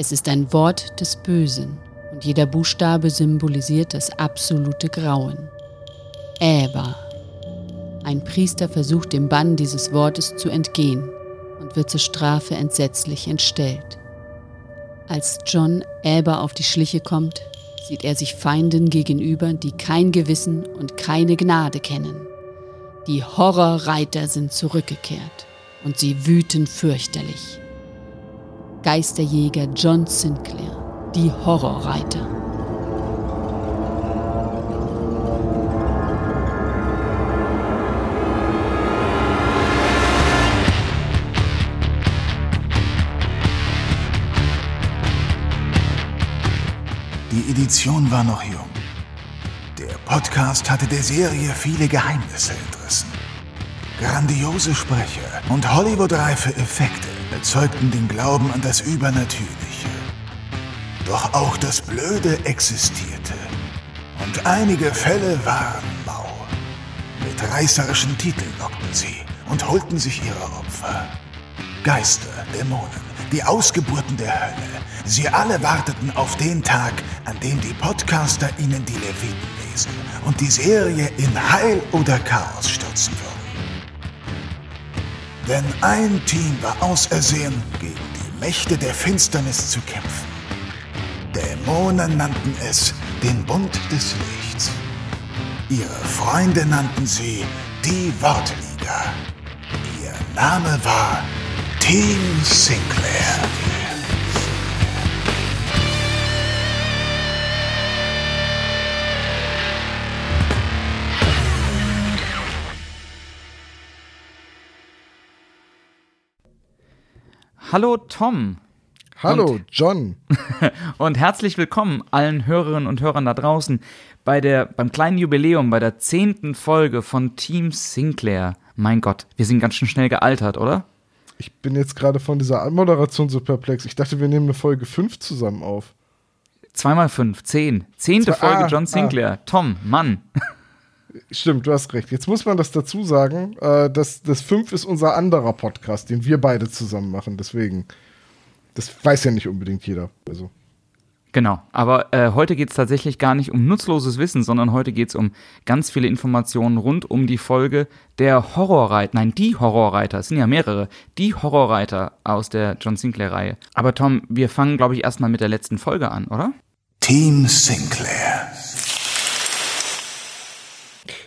Es ist ein Wort des Bösen und jeder Buchstabe symbolisiert das absolute Grauen. Äber. Ein Priester versucht dem Bann dieses Wortes zu entgehen und wird zur Strafe entsetzlich entstellt. Als John Äber auf die Schliche kommt, sieht er sich Feinden gegenüber, die kein Gewissen und keine Gnade kennen. Die Horrorreiter sind zurückgekehrt und sie wüten fürchterlich. Geisterjäger John Sinclair, die Horrorreiter. Die Edition war noch jung. Der Podcast hatte der Serie viele Geheimnisse entrissen. Grandiose Sprecher und Hollywood-reife Effekte erzeugten den Glauben an das Übernatürliche. Doch auch das Blöde existierte. Und einige Fälle waren mau. Mit reißerischen Titeln lockten sie und holten sich ihre Opfer. Geister, Dämonen, die Ausgeburten der Hölle. Sie alle warteten auf den Tag, an dem die Podcaster ihnen die Leviten lesen und die Serie in Heil oder Chaos stürzen würden. Denn ein Team war ausersehen, gegen die Mächte der Finsternis zu kämpfen. Dämonen nannten es den Bund des Lichts. Ihre Freunde nannten sie die Wortliga. Ihr Name war Team Sinclair. Hallo Tom. Hallo Und- John. Und herzlich willkommen allen Hörerinnen und Hörern da draußen bei der, beim kleinen Jubiläum, bei der zehnten Folge von Team Sinclair. Mein Gott, wir sind ganz schön schnell gealtert, oder? Ich bin jetzt gerade von dieser Anmoderation so perplex. Ich dachte, wir nehmen eine Folge 5 zusammen auf. Zweimal fünf, zehn. Zehnte Zwei- Folge ah, John Sinclair. Tom, Mann. Stimmt, du hast recht. Jetzt muss man das dazu sagen. Äh, das, das 5 ist unser anderer Podcast, den wir beide zusammen machen. Deswegen, das weiß ja nicht unbedingt jeder. Also, Genau, aber äh, heute geht es tatsächlich gar nicht um nutzloses Wissen, sondern heute geht es um ganz viele Informationen rund um die Folge der Horrorreiter, nein, die Horrorreiter, es sind ja mehrere, die Horrorreiter aus der John Sinclair-Reihe. Aber Tom, wir fangen, glaube ich, erstmal mit der letzten Folge an, oder? Team Sinclair.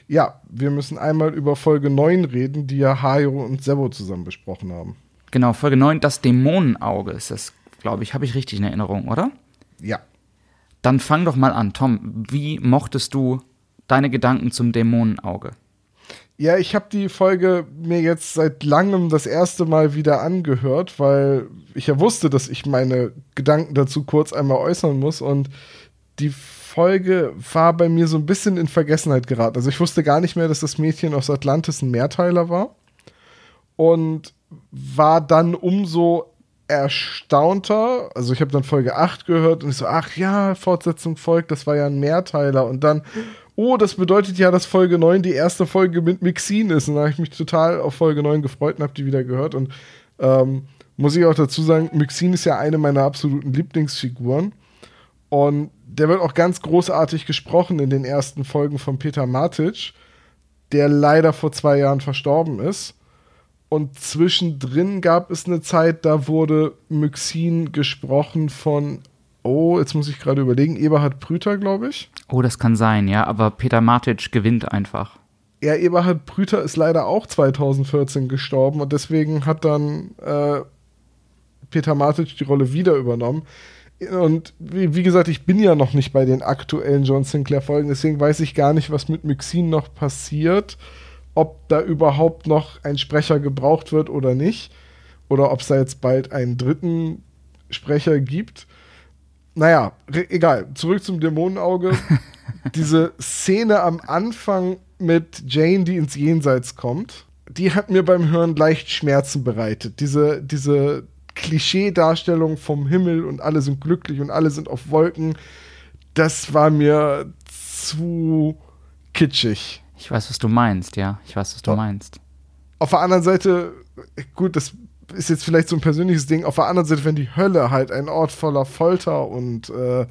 Ja, wir müssen einmal über Folge 9 reden, die ja Hayo und Sebo zusammen besprochen haben. Genau, Folge 9, das Dämonenauge ist das, glaube ich, habe ich richtig in Erinnerung, oder? Ja. Dann fang doch mal an, Tom, wie mochtest du deine Gedanken zum Dämonenauge? Ja, ich habe die Folge mir jetzt seit langem das erste Mal wieder angehört, weil ich ja wusste, dass ich meine Gedanken dazu kurz einmal äußern muss und die Folge war bei mir so ein bisschen in Vergessenheit geraten. Also ich wusste gar nicht mehr, dass das Mädchen aus Atlantis ein Mehrteiler war und war dann umso erstaunter. Also ich habe dann Folge 8 gehört und ich so, ach ja, Fortsetzung folgt, das war ja ein Mehrteiler und dann oh, das bedeutet ja, dass Folge 9 die erste Folge mit Mixine ist. Und da habe ich mich total auf Folge 9 gefreut und habe die wieder gehört. Und ähm, muss ich auch dazu sagen, Mixine ist ja eine meiner absoluten Lieblingsfiguren. Und der wird auch ganz großartig gesprochen in den ersten Folgen von Peter Matic, der leider vor zwei Jahren verstorben ist. Und zwischendrin gab es eine Zeit, da wurde Myxin gesprochen von, oh, jetzt muss ich gerade überlegen, Eberhard Prüter, glaube ich. Oh, das kann sein, ja, aber Peter Matic gewinnt einfach. Ja, Eberhard Brüter ist leider auch 2014 gestorben und deswegen hat dann äh, Peter Matic die Rolle wieder übernommen. Und wie, wie, gesagt, ich bin ja noch nicht bei den aktuellen John Sinclair-Folgen, deswegen weiß ich gar nicht, was mit Mixin noch passiert, ob da überhaupt noch ein Sprecher gebraucht wird oder nicht. Oder ob es da jetzt bald einen dritten Sprecher gibt. Naja, egal. Zurück zum Dämonenauge. Diese Szene am Anfang mit Jane, die ins Jenseits kommt, die hat mir beim Hören leicht Schmerzen bereitet. Diese, diese Klischee-Darstellung vom Himmel und alle sind glücklich und alle sind auf Wolken, das war mir zu kitschig. Ich weiß, was du meinst, ja. Ich weiß, was du Ja. meinst. Auf der anderen Seite, gut, das ist jetzt vielleicht so ein persönliches Ding. Auf der anderen Seite, wenn die Hölle halt ein Ort voller Folter und, äh,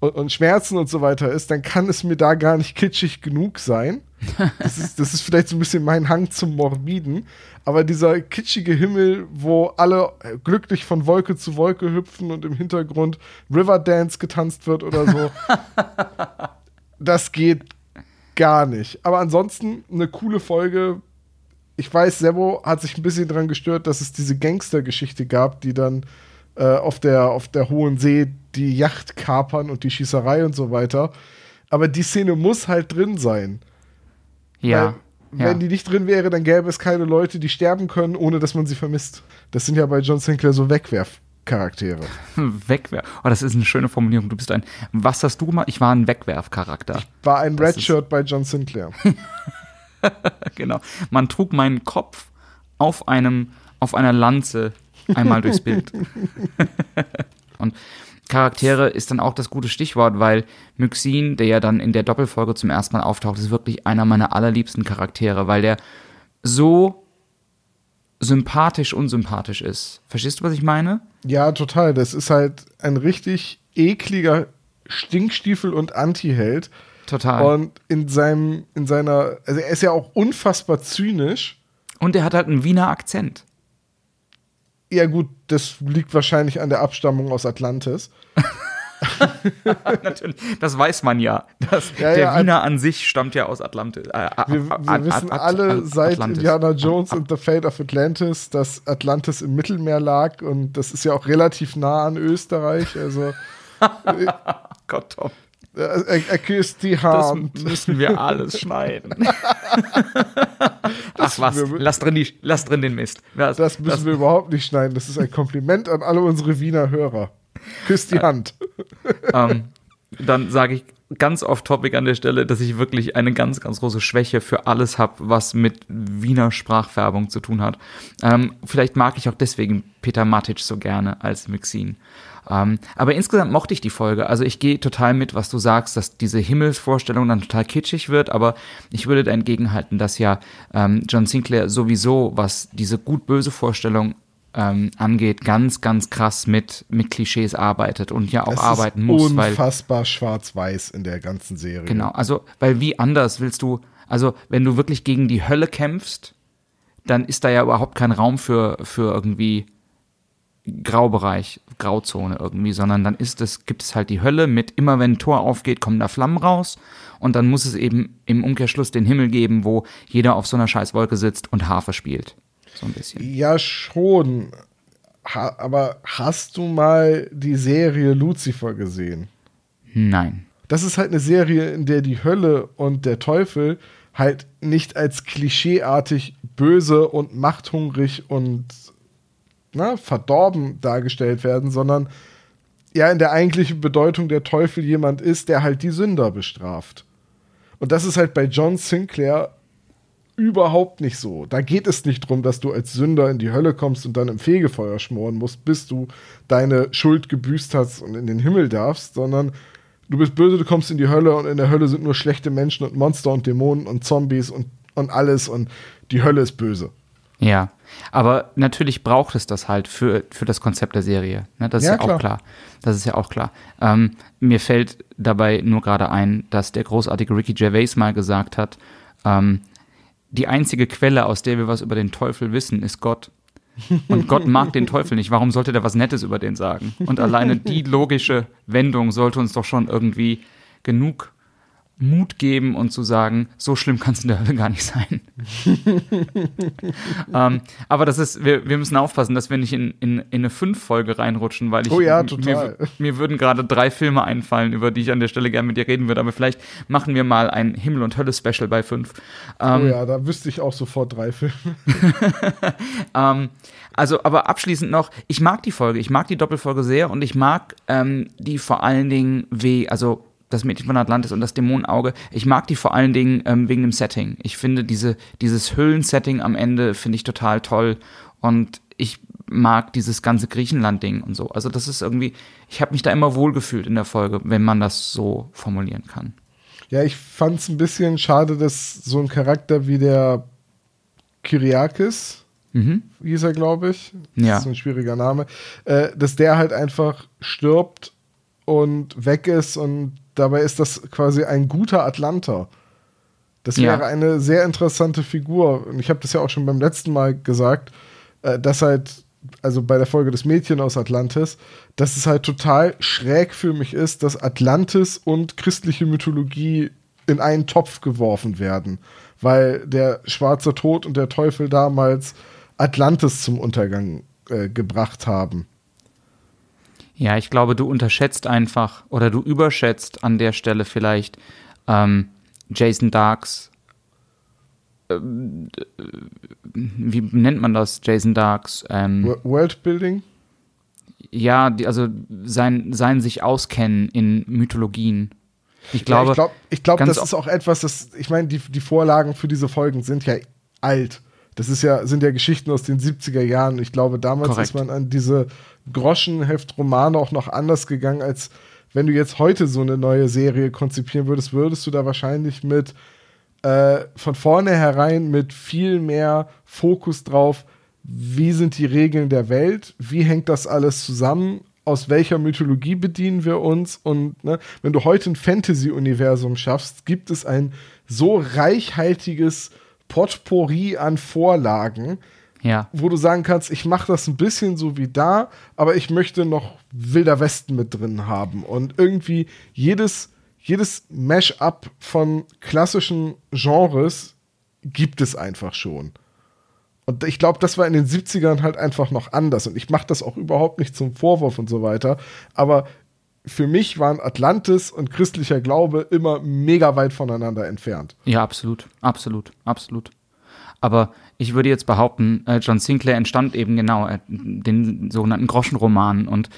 und, und, Schmerzen und so weiter ist, dann kann es mir da gar nicht kitschig genug sein. Das ist, das ist vielleicht so ein bisschen mein Hang zum Morbiden. Aber dieser kitschige Himmel, wo alle glücklich von Wolke zu Wolke hüpfen und im Hintergrund Riverdance getanzt wird oder so, das geht gar nicht. Aber ansonsten eine coole Folge. Ich weiß, Sebo hat sich ein bisschen daran gestört, dass es diese Gangster-Geschichte gab, die dann äh, auf, der, auf der Hohen See die Yacht kapern und die Schießerei und so weiter. Aber die Szene muss halt drin sein. Ja. Weil, wenn die nicht drin wäre, dann gäbe es keine Leute, die sterben können, ohne dass man sie vermisst. Das sind ja bei John Sinclair so Wegwerfcharaktere. Wegwerf. Oh, das ist eine schöne Formulierung. Du bist ein. Was hast du gemacht? Ich war ein Wegwerfcharakter. Ich war ein Redshirt bei John Sinclair. genau. Man trug meinen Kopf auf einem, auf einer Lanze einmal durchs Bild. Und Charaktere ist dann auch das gute Stichwort, weil Myxin, der ja dann in der Doppelfolge zum ersten Mal auftaucht, ist wirklich einer meiner allerliebsten Charaktere, weil der so sympathisch unsympathisch ist. Verstehst du, was ich meine? Ja, total. Das ist halt ein richtig ekliger Stinkstiefel und Anti-Held. Total. Und in seinem, in seiner, also er ist ja auch unfassbar zynisch. Und er hat halt einen Wiener Akzent. Ja, gut, das liegt wahrscheinlich an der Abstammung aus Atlantis. Natürlich, das weiß man ja. Das, ja, der ja, Wiener an sich stammt ja aus Atlantis. Äh, wir, wir wissen alle seit Atlantis. Indiana Jones und The Fate of Atlantis, dass Atlantis im Mittelmeer lag und das ist ja auch relativ nah an Österreich. Also Gott, Tom. Er, er, küsst die Hand. Das müssen wir alles schneiden. Ach was, lass drin, die, lass drin den Mist. Das, das müssen das, wir überhaupt nicht schneiden. Das ist ein Kompliment an alle unsere Wiener Hörer. Küsst die äh, Hand. Ähm, dann sage ich ganz off-topic an der Stelle, dass ich wirklich eine ganz, ganz große Schwäche für alles habe, was mit Wiener Sprachfärbung zu tun hat. Ähm, vielleicht mag ich auch deswegen Peter Matic so gerne als Mixin. Ähm, aber insgesamt mochte ich die Folge. Also ich gehe total mit, was du sagst, dass diese Himmelsvorstellung dann total kitschig wird, aber ich würde dagegen halten, dass ja ähm, John Sinclair sowieso, was diese gut-böse Vorstellung ähm, angeht, ganz, ganz krass mit, mit Klischees arbeitet und ja auch das arbeiten muss. Unfassbar schwarz-weiß in der ganzen Serie. Genau, also, weil wie anders willst du, also wenn du wirklich gegen die Hölle kämpfst, dann ist da ja überhaupt kein Raum für, für irgendwie Graubereich, Grauzone irgendwie, sondern dann ist es, gibt es halt die Hölle mit immer wenn ein Tor aufgeht, kommen da Flammen raus und dann muss es eben im Umkehrschluss den Himmel geben, wo jeder auf so einer Scheißwolke sitzt und Harfe spielt. So ein bisschen. Ja, schon. Ha aber hast du mal die Serie Lucifer gesehen? Nein. Das ist halt eine Serie, in der die Hölle und der Teufel halt nicht als klischeeartig böse und machthungrig und na, verdorben dargestellt werden, sondern ja in der eigentlichen Bedeutung der Teufel jemand ist, der halt die Sünder bestraft. Und das ist halt bei John Sinclair überhaupt nicht so. Da geht es nicht darum, dass du als Sünder in die Hölle kommst und dann im Fegefeuer schmoren musst, bis du deine Schuld gebüßt hast und in den Himmel darfst, sondern du bist böse, du kommst in die Hölle und in der Hölle sind nur schlechte Menschen und Monster und Dämonen und Zombies und, und alles und die Hölle ist böse. Ja, aber natürlich braucht es das halt für, für das Konzept der Serie. Ne? Das ist ja, ja auch klar. Das ist ja auch klar. Ähm, mir fällt dabei nur gerade ein, dass der großartige Ricky Gervais mal gesagt hat, ähm, die einzige Quelle, aus der wir was über den Teufel wissen, ist Gott. Und Gott mag den Teufel nicht. Warum sollte der was Nettes über den sagen? Und alleine die logische Wendung sollte uns doch schon irgendwie genug Mut geben und zu sagen, so schlimm kann es in der Hölle gar nicht sein. ähm, aber das ist, wir, wir müssen aufpassen, dass wir nicht in, in, in eine Fünf-Folge reinrutschen, weil ich oh ja, total. Mir, mir, würden gerade drei Filme einfallen, über die ich an der Stelle gerne mit dir reden würde. Aber vielleicht machen wir mal ein Himmel- und Hölle-Special bei fünf. Ähm, oh ja, da wüsste ich auch sofort drei Filme. ähm, also, aber abschließend noch, ich mag die Folge, ich mag die Doppelfolge sehr und ich mag ähm, die vor allen Dingen weh, also das Mädchen von Atlantis und das Dämonenauge. Ich mag die vor allen Dingen ähm, wegen dem Setting. Ich finde diese, dieses Höhlensetting am Ende finde ich total toll und ich mag dieses ganze Griechenland-Ding und so. Also das ist irgendwie, ich habe mich da immer wohlgefühlt in der Folge, wenn man das so formulieren kann. Ja, ich fand es ein bisschen schade, dass so ein Charakter wie der Kyriakis, mhm. hieß er, glaube ich. Das ja. ist ein schwieriger Name. Äh, dass der halt einfach stirbt und weg ist und dabei ist das quasi ein guter Atlanter. Das Ja. wäre eine sehr interessante Figur. Und ich habe das ja auch schon beim letzten Mal gesagt, äh, dass halt, also bei der Folge des Mädchen aus Atlantis, dass es halt total schräg für mich ist, dass Atlantis und christliche Mythologie in einen Topf geworfen werden. Weil der schwarze Tod und der Teufel damals Atlantis zum Untergang äh, gebracht haben. Ja, ich glaube, du unterschätzt einfach oder du überschätzt an der Stelle vielleicht ähm, Jason Darks. ähm, äh, Wie nennt man das? Jason Darks. Ähm, Wo- Worldbuilding? ja, die, also sein, sein sich auskennen in Mythologien. Ich glaube, ja, ich glaube, glaub, das ist auch etwas, das, ich meine, die, die Vorlagen für diese Folgen sind ja alt. Das ist ja, sind ja Geschichten aus den 70er Jahren. Ich glaube, damals Korrekt. ist man an diese Groschenheftromane auch noch anders gegangen, als wenn du jetzt heute so eine neue Serie konzipieren würdest, würdest du da wahrscheinlich mit äh, von vornherein mit viel mehr Fokus drauf, wie sind die Regeln der Welt, wie hängt das alles zusammen, aus welcher Mythologie bedienen wir uns und ne, wenn du heute ein Fantasy-Universum schaffst, gibt es ein so reichhaltiges Potpourri an Vorlagen, ja, wo du sagen kannst, ich mache das ein bisschen so wie da, aber ich möchte noch Wilder Westen mit drin haben. Und irgendwie jedes, jedes Mash-up von klassischen Genres gibt es einfach schon. Und ich glaube, das war in den 70ern halt einfach noch anders. Und ich mache das auch überhaupt nicht zum Vorwurf und so weiter. Aber für mich waren Atlantis und christlicher Glaube immer mega weit voneinander entfernt. ja, absolut, absolut, absolut. Aber ich würde jetzt behaupten, äh, John Sinclair entstand eben genau äh, den sogenannten Groschenroman und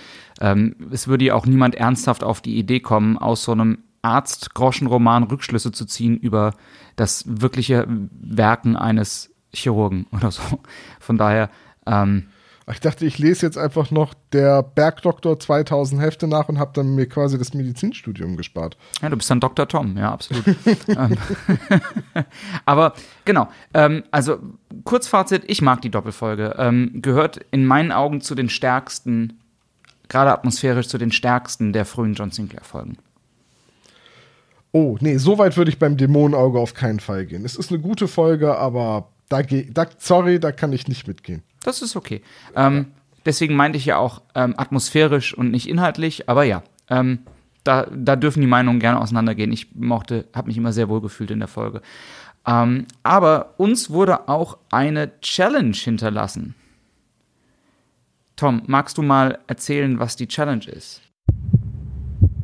ähm, es würde ja auch niemand ernsthaft auf die Idee kommen, aus so einem Arzt-Groschenroman Rückschlüsse zu ziehen über das wirkliche Werken eines Chirurgen oder so. Von daher, ähm, Ich dachte, ich lese jetzt einfach noch der Bergdoktor 2000 Hefte nach und habe dann mir quasi das Medizinstudium gespart. Ja, du bist dann Dr. Tom, ja, absolut. ähm, aber genau, ähm, also Kurzfazit, ich mag die Doppelfolge. Ähm, gehört in meinen Augen zu den stärksten, gerade atmosphärisch zu den stärksten der frühen John Sinclair-Folgen. Oh, nee, so weit würde ich beim Dämonenauge auf keinen Fall gehen. Es ist eine gute Folge, aber da da, sorry, da kann ich nicht mitgehen. Das ist okay. Ähm, deswegen meinte ich ja auch ähm, atmosphärisch und nicht inhaltlich, aber ja, ähm, da, da dürfen die Meinungen gerne auseinandergehen. Ich mochte, habe mich immer sehr wohl gefühlt in der Folge. Ähm, aber uns wurde auch eine Challenge hinterlassen. Tom, magst du mal erzählen, was die Challenge ist?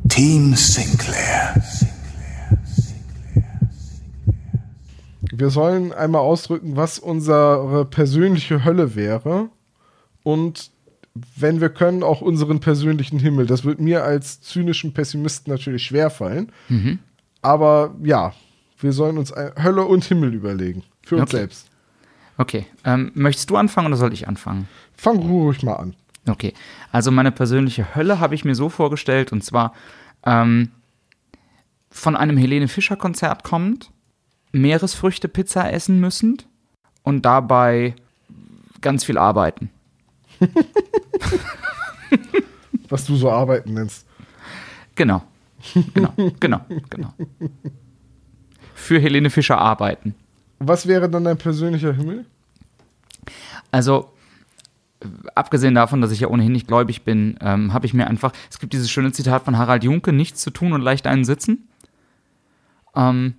Team Sinclair. Wir sollen einmal ausdrücken, was unsere persönliche Hölle wäre und wenn wir können, auch unseren persönlichen Himmel. Das wird mir als zynischen Pessimisten natürlich schwerfallen. Aber ja, wir sollen uns Hölle und Himmel überlegen. Für uns Okay. selbst. Okay, ähm, möchtest du anfangen oder soll ich anfangen? Fang ruhig mal an. Okay, also meine persönliche Hölle habe ich mir so vorgestellt und zwar ähm, von einem Helene Fischer Konzert kommend, Meeresfrüchte-Pizza essen müssend und dabei ganz viel arbeiten. Was du so arbeiten nennst. Genau, genau, genau, genau. Für Helene Fischer arbeiten. Was wäre dann dein persönlicher Himmel? Also, abgesehen davon, dass ich ja ohnehin nicht gläubig bin, ähm, habe ich mir einfach, es gibt dieses schöne Zitat von Harald Junke, nichts zu tun und leicht einen sitzen. Ähm,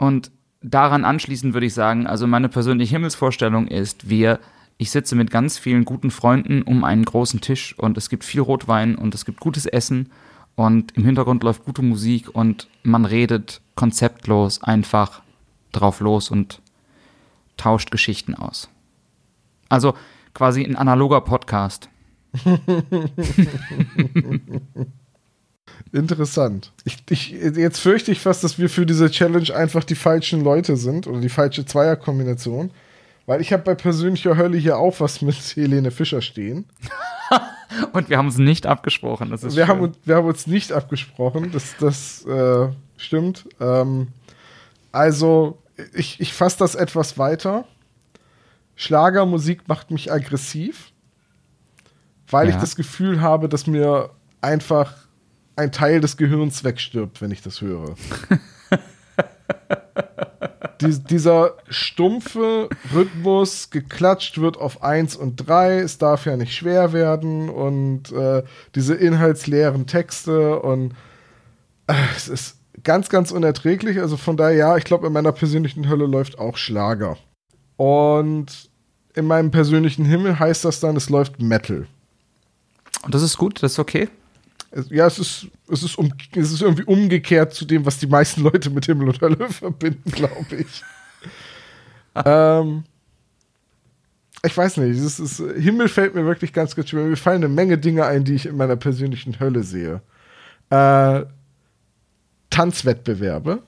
und daran anschließend würde ich sagen, also meine persönliche Himmelsvorstellung ist, wir, ich sitze mit ganz vielen guten Freunden um einen großen Tisch und es gibt viel Rotwein und es gibt gutes Essen und im Hintergrund läuft gute Musik und man redet konzeptlos einfach drauf los und tauscht Geschichten aus. Also quasi ein analoger Podcast. Interessant. Ich, ich, jetzt fürchte ich fast, dass wir für diese Challenge einfach die falschen Leute sind oder die falsche Zweierkombination. Weil ich habe bei persönlicher Hölle hier auch was mit Helene Fischer stehen. Und wir haben es nicht abgesprochen. Das ist Wir schön. haben, uns- wir haben uns nicht abgesprochen, das, das äh, stimmt. Ähm, also, ich, ich fasse das etwas weiter. Schlagermusik macht mich aggressiv, weil Ja. ich das Gefühl habe, dass mir einfach ein Teil des Gehirns wegstirbt, wenn ich das höre. Dies, dieser stumpfe Rhythmus, geklatscht wird auf 1 und 3, es darf ja nicht schwer werden und äh, diese inhaltsleeren Texte und äh, es ist ganz, ganz unerträglich. Also von daher, ja, ich glaube, in meiner persönlichen Hölle läuft auch Schlager. Und in meinem persönlichen Himmel heißt das dann, es läuft Metal. Und das ist gut, das ist okay. Ja, es ist, es, ist um, es ist irgendwie umgekehrt zu dem, was die meisten Leute mit Himmel und Hölle verbinden, glaube ich. ähm, ich weiß nicht, es ist, Himmel fällt mir wirklich ganz, ganz schwer. Mir fallen eine Menge Dinge ein, die ich in meiner persönlichen Hölle sehe. Äh, Tanzwettbewerbe.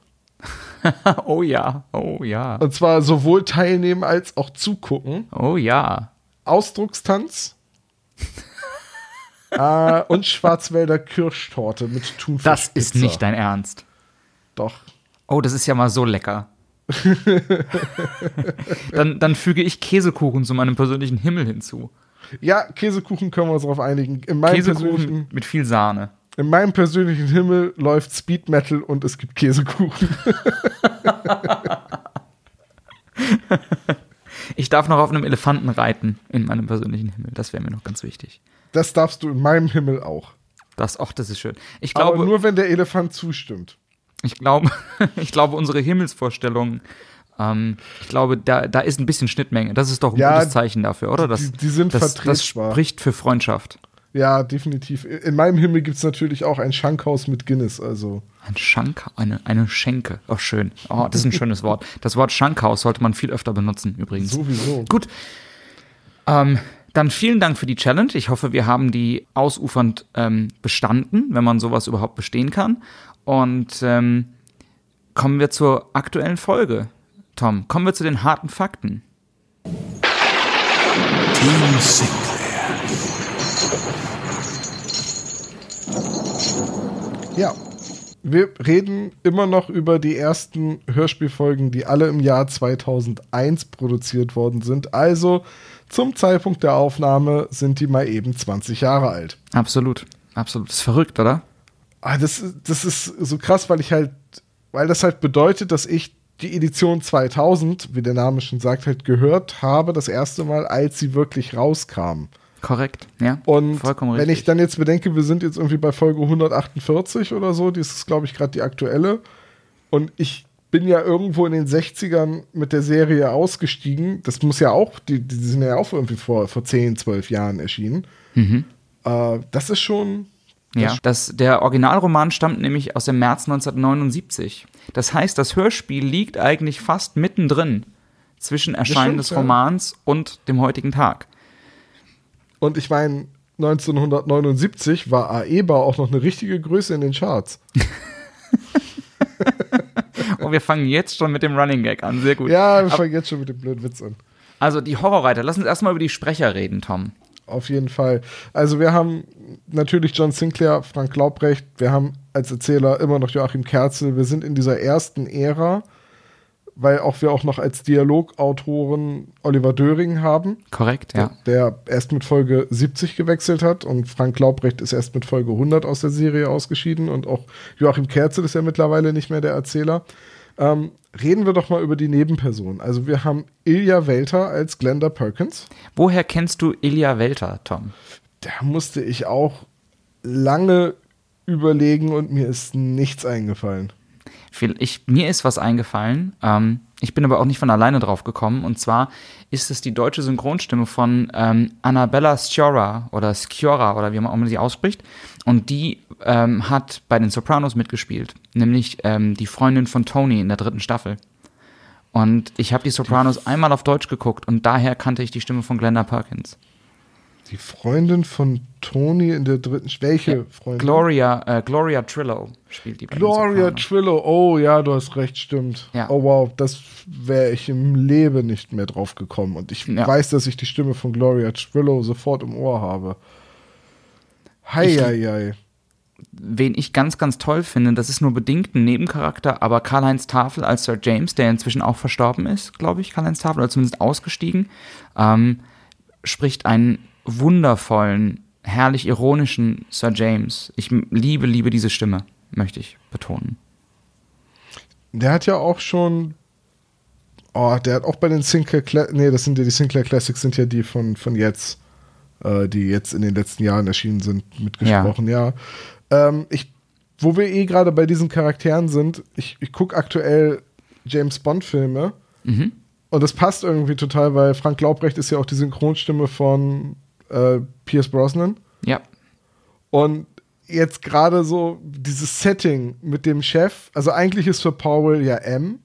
oh ja, oh ja, Und zwar sowohl teilnehmen als auch zugucken. oh ja. Ausdruckstanz. Äh, und Schwarzwälder Kirschtorte mit Thunfisch. Das ist nicht dein Ernst. Doch. Oh, das ist ja mal so lecker. dann, dann füge ich Käsekuchen zu meinem persönlichen Himmel hinzu. Ja, Käsekuchen können wir uns darauf einigen. Käsekuchen mit viel Sahne. in meinem persönlichen Himmel läuft Speed Metal und es gibt Käsekuchen. Ich darf noch auf einem Elefanten reiten in meinem persönlichen Himmel. Das wäre mir noch ganz wichtig. Das darfst du in meinem Himmel auch. Das, ach, das ist schön. Ich Aber glaube, nur, wenn der Elefant zustimmt. ich glaube, ich glaube, unsere Himmelsvorstellungen, ähm, ich glaube, da, da ist ein bisschen Schnittmenge. Das ist doch ein Ja, gutes Zeichen dafür, oder? Das, die- die sind das, das spricht für Freundschaft. Ja, definitiv. In meinem Himmel gibt es natürlich auch ein Schankhaus mit Guinness. Also, Ein Schank, eine, eine Schenke. Oh, schön. Oh, das ist ein schönes Wort. Das Wort Schankhaus sollte man viel öfter benutzen, übrigens. sowieso. Gut. Ähm, dann vielen Dank für die Challenge. Ich hoffe, wir haben die ausufernd ähm, bestanden, wenn man sowas überhaupt bestehen kann. Und ähm, kommen wir zur aktuellen Folge. Tom, kommen wir zu den harten Fakten. Team Sinclair. Ja. Wir reden immer noch über die ersten Hörspielfolgen, die alle im Jahr 2001 produziert worden sind. Also zum Zeitpunkt der Aufnahme sind die mal eben 20 Jahre alt. Absolut. Absolut. Das ist verrückt, oder? Ah, das, das ist so krass, weil ich halt, weil das halt bedeutet, dass ich die Edition 2000, wie der Name schon sagt, halt gehört habe, das erste Mal, als sie wirklich rauskam. Korrekt. Ja. Und Vollkommen wenn ich richtig. dann jetzt bedenke, wir sind jetzt irgendwie bei Folge 148 oder so, das ist, glaube ich, gerade die aktuelle. Und ich bin ja irgendwo in den 60ern mit der Serie ausgestiegen. Das muss ja auch, die, die sind ja auch irgendwie vor, vor 10, 12 Jahren erschienen. Äh, das ist schon. Ja, das, der Originalroman stammt nämlich aus dem März 1979. Das heißt, das Hörspiel liegt eigentlich fast mittendrin zwischen Erscheinen stimmt, des ja. Romans und dem heutigen Tag. Und ich meine, 1979 war AEBA auch noch eine richtige Größe in den Charts. Oh, wir fangen jetzt schon mit dem Running Gag an. Sehr gut. Ja, wir fangen jetzt schon mit dem blöden Witz an. Also die Horrorreiter. Lass uns erstmal über die Sprecher reden, Tom. Auf jeden Fall. Also wir haben natürlich John Sinclair, Frank Laubrecht, wir haben als Erzähler immer noch Joachim Kerzel. Wir sind in dieser ersten Ära, weil auch wir auch noch als Dialogautoren Oliver Döring haben, Korrekt, ja. der erst mit Folge 70 gewechselt hat und Frank Laubrecht ist erst mit Folge 100 aus der Serie ausgeschieden und auch Joachim Kerzel ist ja mittlerweile nicht mehr der Erzähler. Ähm, reden wir doch mal über die Nebenpersonen. Also wir haben Ilja Welter als Glenda Perkins. Woher kennst du Ilja Welter, Tom? da musste ich auch lange überlegen und mir ist nichts eingefallen. Ich, mir ist was eingefallen. Ähm, ich bin aber auch nicht von alleine drauf gekommen. Und zwar ist es die deutsche Synchronstimme von ähm, Annabella Sciorra oder Sciorra oder wie man auch immer sie ausspricht. Und die ähm, hat bei den Sopranos mitgespielt. Nämlich ähm, die Freundin von Tony in der dritten Staffel. Und ich habe die Sopranos einmal auf Deutsch geguckt und daher kannte ich die Stimme von Glenda Perkins. Die Freundin von Tony in der dritten. Sch- Welche Freundin? Gloria, äh, Gloria Trillo spielt die Gloria. Trillo. Oh ja, du hast recht, stimmt. Ja. Oh wow, das wäre ich im Leben nicht mehr drauf gekommen. Und ich Ja. weiß, dass ich die Stimme von Gloria Trillo sofort im Ohr habe. Hei, Ich- hei, hei. wen ich ganz, ganz toll finde, das ist nur bedingt ein Nebencharakter, aber Karl-Heinz Tafel als Sir James, der inzwischen auch verstorben ist, glaube ich, Karl-Heinz Tafel, oder zumindest ausgestiegen, ähm, spricht einen wundervollen, herrlich ironischen Sir James. Ich liebe, liebe diese Stimme, möchte ich betonen. Der hat ja auch schon. Oh, der hat auch bei den Sinclair Classics. Nee, das sind ja die Sinclair Classics, sind ja die von, von jetzt, äh, die jetzt in den letzten Jahren erschienen sind, mitgesprochen, ja. ja. Ähm, ich, wo wir eh gerade bei diesen Charakteren sind, ich, ich gucke aktuell James Bond-Filme. Mhm. Und das passt irgendwie total, weil Frank Laubrecht ist ja auch die Synchronstimme von äh, Pierce Brosnan. Ja. Und jetzt gerade so dieses Setting mit dem Chef, also eigentlich ist für Powell ja M.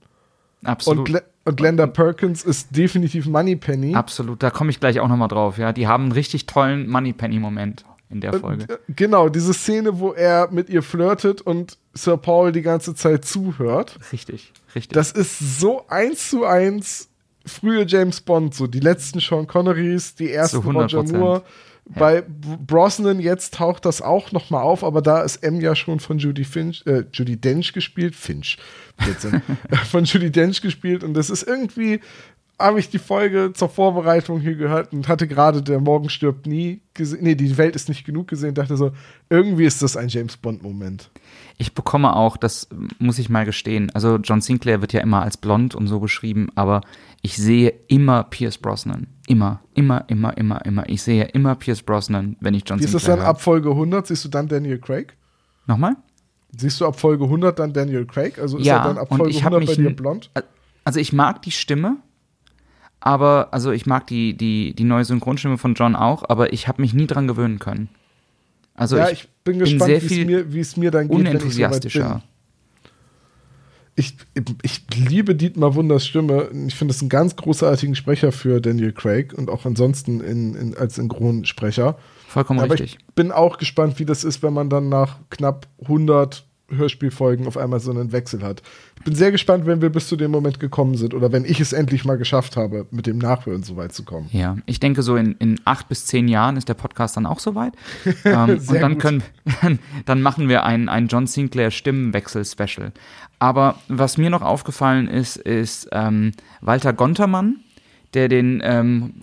Absolut. Und, und Glenda Perkins ist definitiv Moneypenny. Absolut, da komme ich gleich auch nochmal drauf, ja. Die haben einen richtig tollen Moneypenny-Moment in der Folge. Und, äh, genau, diese Szene, wo er mit ihr flirtet und Sir Paul die ganze Zeit zuhört. Richtig, richtig. Das ist so eins zu eins frühe James Bond, so die letzten Sean Connerys, die ersten Roger Moore. Bei Brosnan jetzt taucht das auch noch mal auf, aber da ist M ja schon von Judy Finch, äh, Judy Dench gespielt, Finch, von Judy Dench gespielt und das ist irgendwie, habe ich die Folge zur Vorbereitung hier gehört und hatte gerade der Morgen stirbt nie gesehen, nee, die Welt ist nicht genug gesehen, dachte so, irgendwie ist das ein James Bond Moment. Ich bekomme auch, das muss ich mal gestehen, also John Sinclair wird ja immer als blond und so beschrieben, aber ich sehe immer Pierce Brosnan. Immer, immer, immer, immer, immer. Ich sehe immer Pierce Brosnan, wenn ich John Wie Sinclair Ist das dann ab Folge 100? Siehst du dann Daniel Craig? Nochmal? Siehst du ab Folge 100 dann Daniel Craig? Also ist ja, er dann ab Folge 100 bei dir blond? Also ich mag die Stimme, aber, also ich mag die, die, die neue Synchronstimme von John auch, aber ich habe mich nie dran gewöhnen können. Also ja, ich, ich bin gespannt, wie es mir, mir dann geht, unenthusiastischer. Ich so ich, ich liebe Dietmar Wunders Stimme. Ich finde es einen ganz großartigen Sprecher für Daniel Craig und auch ansonsten in, in, als Synchronsprecher. Vollkommen Aber richtig. Ich bin auch gespannt, wie das ist, wenn man dann nach knapp 100 Hörspielfolgen auf einmal so einen Wechsel hat. Ich bin sehr gespannt, wenn wir bis zu dem Moment gekommen sind oder wenn ich es endlich mal geschafft habe, mit dem Nachhören so weit zu kommen. Ja, ich denke, so in, in acht bis zehn Jahren ist der Podcast dann auch soweit. ähm, und dann gut. können, dann machen wir ein, ein John Sinclair Stimmenwechsel-Special. Aber was mir noch aufgefallen ist, ist ähm, Walter Gontermann, der den ähm,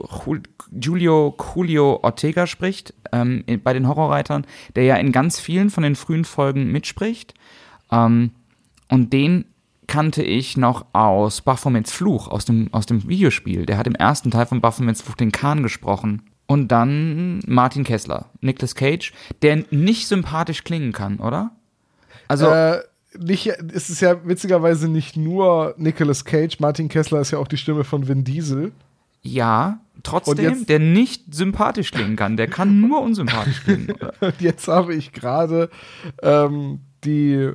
Julio Julio Ortega spricht, ähm, bei den Horrorreitern, der ja in ganz vielen von den frühen Folgen mitspricht. Ähm, und den kannte ich noch aus Baphomets Fluch, aus dem, aus dem Videospiel. Der hat im ersten Teil von Baphomets Fluch den Kahn gesprochen. Und dann Martin Kessler, Nicolas Cage, der nicht sympathisch klingen kann, oder? Also. Äh nicht, ist es ja witzigerweise nicht nur Nicolas Cage, Martin Kessler ist ja auch die Stimme von Vin Diesel. Ja, trotzdem, der nicht sympathisch klingen kann. Der kann nur unsympathisch klingen. Und jetzt habe ich gerade ähm, die.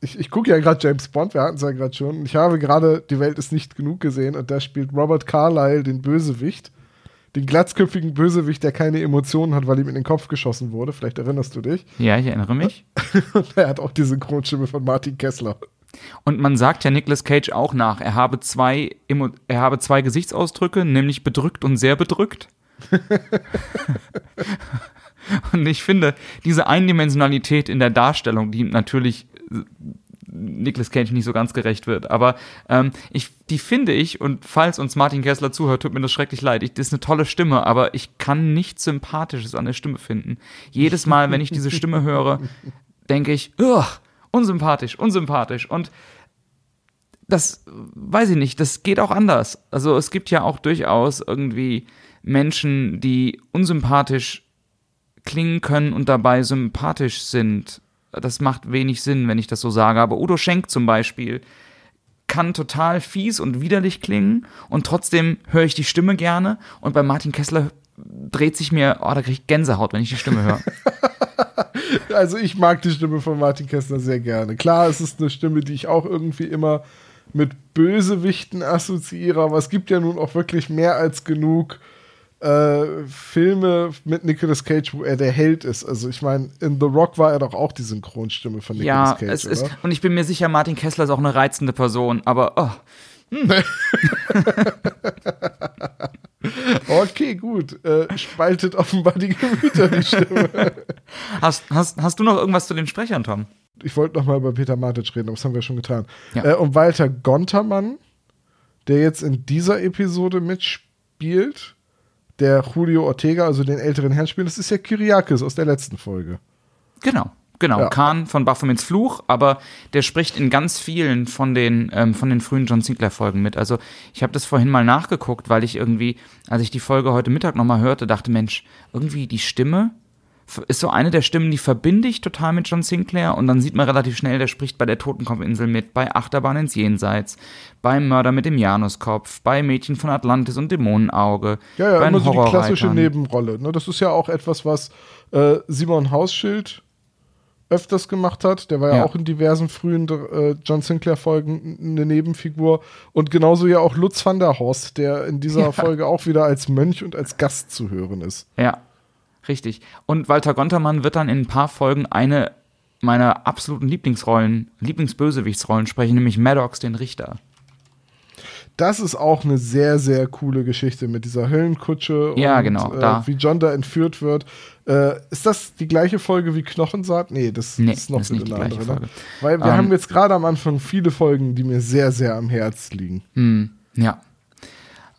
Ich, ich gucke ja gerade James Bond, wir hatten es ja gerade schon. Ich habe gerade Die Welt ist nicht genug gesehen und da spielt Robert Carlyle den Bösewicht den glatzköpfigen Bösewicht, der keine Emotionen hat, weil ihm in den Kopf geschossen wurde. Vielleicht erinnerst du dich. Ja, ich erinnere mich. Und er hat auch die Synchronstimme von Martin Kessler. Und man sagt ja Nicolas Cage auch nach, er habe zwei, er habe zwei Gesichtsausdrücke, nämlich bedrückt und sehr bedrückt. und ich finde, diese Eindimensionalität in der Darstellung, die natürlich Nicolas Cage nicht so ganz gerecht wird. Aber ähm, ich, die finde ich, und falls uns Martin Kessler zuhört, tut mir das schrecklich leid. Ich, das ist eine tolle Stimme, aber ich kann nichts Sympathisches an der Stimme finden. Jedes Mal, wenn ich diese Stimme höre, denke ich, unsympathisch, unsympathisch. Und das weiß ich nicht, das geht auch anders. Also es gibt ja auch durchaus irgendwie Menschen, die unsympathisch klingen können und dabei sympathisch sind das macht wenig Sinn, wenn ich das so sage. Aber Udo Schenk zum Beispiel kann total fies und widerlich klingen und trotzdem höre ich die Stimme gerne. Und bei Martin Kessler dreht sich mir, oh, da kriege ich Gänsehaut, wenn ich die Stimme höre. also ich mag die Stimme von Martin Kessler sehr gerne. Klar, es ist eine Stimme, die ich auch irgendwie immer mit Bösewichten assoziiere, aber es gibt ja nun auch wirklich mehr als genug äh, Filme mit Nicolas Cage, wo er der Held ist. Also ich meine, in The Rock war er doch auch die Synchronstimme von Nicolas ja, Cage. Ja, es oder? ist, und ich bin mir sicher, Martin Kessler ist auch eine reizende Person, aber oh. Hm. Okay, gut. Äh, spaltet offenbar die Gemüter, die Stimme. Hast, hast, hast du noch irgendwas zu den Sprechern, Tom? Ich wollte noch mal über Peter Matic reden, aber das haben wir schon getan. Ja. Äh, und Walter Gontermann, der jetzt in dieser Episode mitspielt, der Julio Ortega, also den älteren Herrn spielt, das ist ja Kyriakis aus der letzten Folge. Genau. Genau, Ja. Khan von Baphomets Fluch, aber der spricht in ganz vielen von den, ähm, von den frühen John Sinclair-Folgen mit. Also ich habe das vorhin mal nachgeguckt, weil ich irgendwie, als ich die Folge heute Mittag nochmal hörte, dachte, Mensch, irgendwie die Stimme ist so eine der Stimmen, die verbinde ich total mit John Sinclair und dann sieht man relativ schnell, der spricht bei der Totenkopfinsel mit, bei Achterbahn ins Jenseits, beim Mörder mit dem Januskopf, bei Mädchen von Atlantis und Dämonenauge, Ja, ja, bei immer so die klassische. Nebenrolle. Ne? Das ist ja auch etwas, was äh, Simon Hausschild öfters gemacht hat. Der war ja, Ja. auch in diversen frühen äh, John Sinclair-Folgen eine Nebenfigur. Und genauso ja auch Lutz van der Horst, der in dieser Ja. Folge auch wieder als Mönch und als Gast zu hören ist. Ja, richtig. Und Walter Gontermann wird dann in ein paar Folgen eine meiner absoluten Lieblingsrollen, Lieblingsbösewichtsrollen sprechen, nämlich Maddox, den Richter. Das ist auch eine sehr, sehr coole Geschichte mit dieser Höllenkutsche Ja, und genau, äh, wie John da entführt wird. Äh, ist das die gleiche Folge wie Knochensaat? Nee, das Nee, ist noch das ist nicht die gleiche andere. Folge. Ne? Weil wir Ähm, haben jetzt gerade am Anfang viele Folgen, die mir sehr, sehr am Herz liegen. Hm, ja.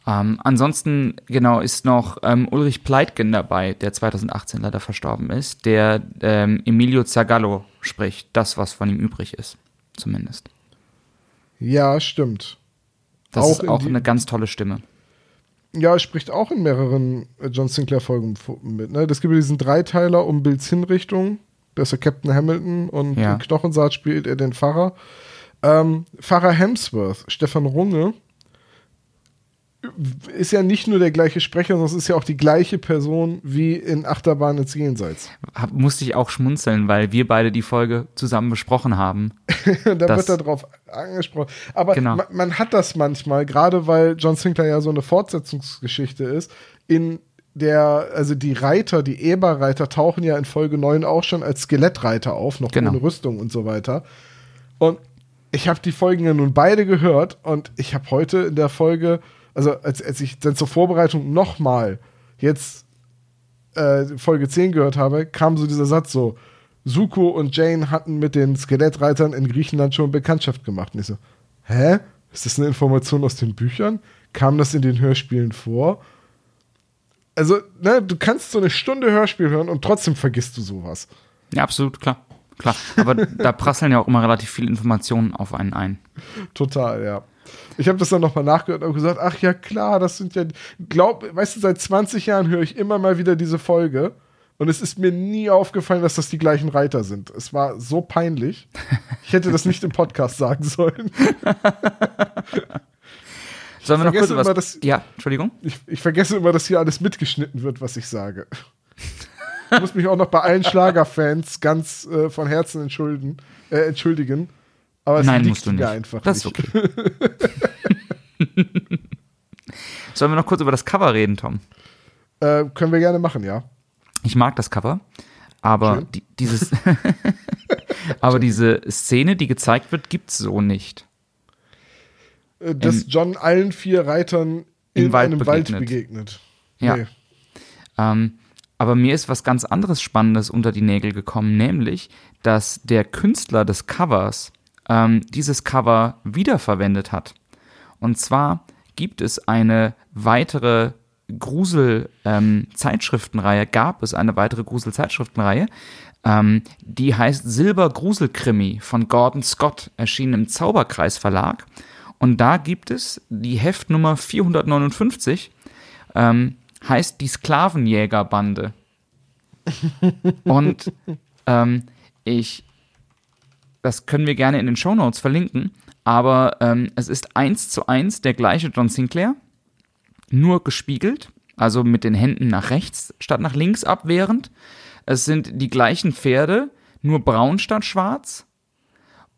Ähm, ansonsten, genau, ist noch ähm, Ulrich Pleitgen dabei, der 2018 leider verstorben ist, der ähm, Emilio Zagallo spricht. Das, was von ihm übrig ist, zumindest. Ja, stimmt. Das Auch ist auch eine ganz tolle Stimme. Ja, er spricht auch in mehreren äh, John Sinclair-Folgen mit. Ne? Das gibt ja diesen Dreiteiler um Bills Hinrichtung. Da ist ja Captain Hamilton und Ja. in Knochensaat spielt er den Pfarrer. Ähm, Pfarrer Hemsworth, Stefan Runge, ist ja nicht nur der gleiche Sprecher, sondern es ist ja auch die gleiche Person wie in Achterbahn ins Jenseits. Hab, musste ich auch schmunzeln, weil wir beide die Folge zusammen besprochen haben. da wird er drauf angesprochen. Aber Genau. man, man hat das manchmal, gerade weil John Sinclair ja so eine Fortsetzungsgeschichte ist, in der, also die Reiter, die Eberreiter tauchen ja in Folge 9 auch schon als Skelettreiter auf, noch Genau. ohne Rüstung und so weiter. Und ich habe die Folgen ja nun beide gehört und ich habe heute in der Folge, also als, als ich dann zur Vorbereitung nochmal jetzt äh, Folge 10 gehört habe, kam so dieser Satz so, Suko und Jane hatten mit den Skelettreitern in Griechenland schon Bekanntschaft gemacht. Und ich so, hä? Ist das eine Information aus den Büchern? Kam das in den Hörspielen vor? Also, ne, du kannst so eine Stunde Hörspiel hören und trotzdem vergisst du sowas. Ja, absolut, klar. Klar. Aber da prasseln ja auch immer relativ viele Informationen auf einen ein. Total, ja. Ich habe das dann nochmal nachgehört und gesagt, ach ja, klar, das sind ja, glaub, weißt du, seit 20 Jahren höre ich immer mal wieder diese Folge und es ist mir nie aufgefallen, dass das die gleichen Reiter sind. Es war so peinlich. Ich hätte das nicht im Podcast sagen sollen. Sollen wir noch kurz was? dass- ja, Entschuldigung. Ich, ich vergesse immer, dass hier alles mitgeschnitten wird, was ich sage. Ich muss mich auch noch bei allen Schlagerfans ganz äh, von Herzen entschuldigen. Äh, entschuldigen. Aber es Nein, musst du nicht. einfach das nicht. ist okay. Sollen wir noch kurz über das Cover reden, Tom? Äh, können wir gerne machen, ja. Ich mag das Cover, aber die, dieses, aber diese Szene, die gezeigt wird, gibt's so nicht. Äh, dass Im- John allen vier Reitern in Wald einem Wald begegnet. begegnet. Ja. Nee. Ähm, aber mir ist was ganz anderes Spannendes unter die Nägel gekommen, nämlich, dass der Künstler des Covers ähm, dieses Cover wiederverwendet hat. Und zwar gibt es eine weitere Grusel-Zeitschriftenreihe, gab es eine weitere Grusel-Zeitschriftenreihe, ähm, die heißt Silber Gruselkrimi von Gordon Scott, erschienen im Zauberkreis Verlag. Und da gibt es die Heftnummer 459, ähm, heißt die Sklavenjägerbande. Und ähm, ich, das können wir gerne in den Shownotes verlinken, aber ähm, es ist eins zu eins der gleiche John Sinclair, nur gespiegelt, also mit den Händen nach rechts statt nach links abwehrend. Es sind die gleichen Pferde, nur braun statt schwarz.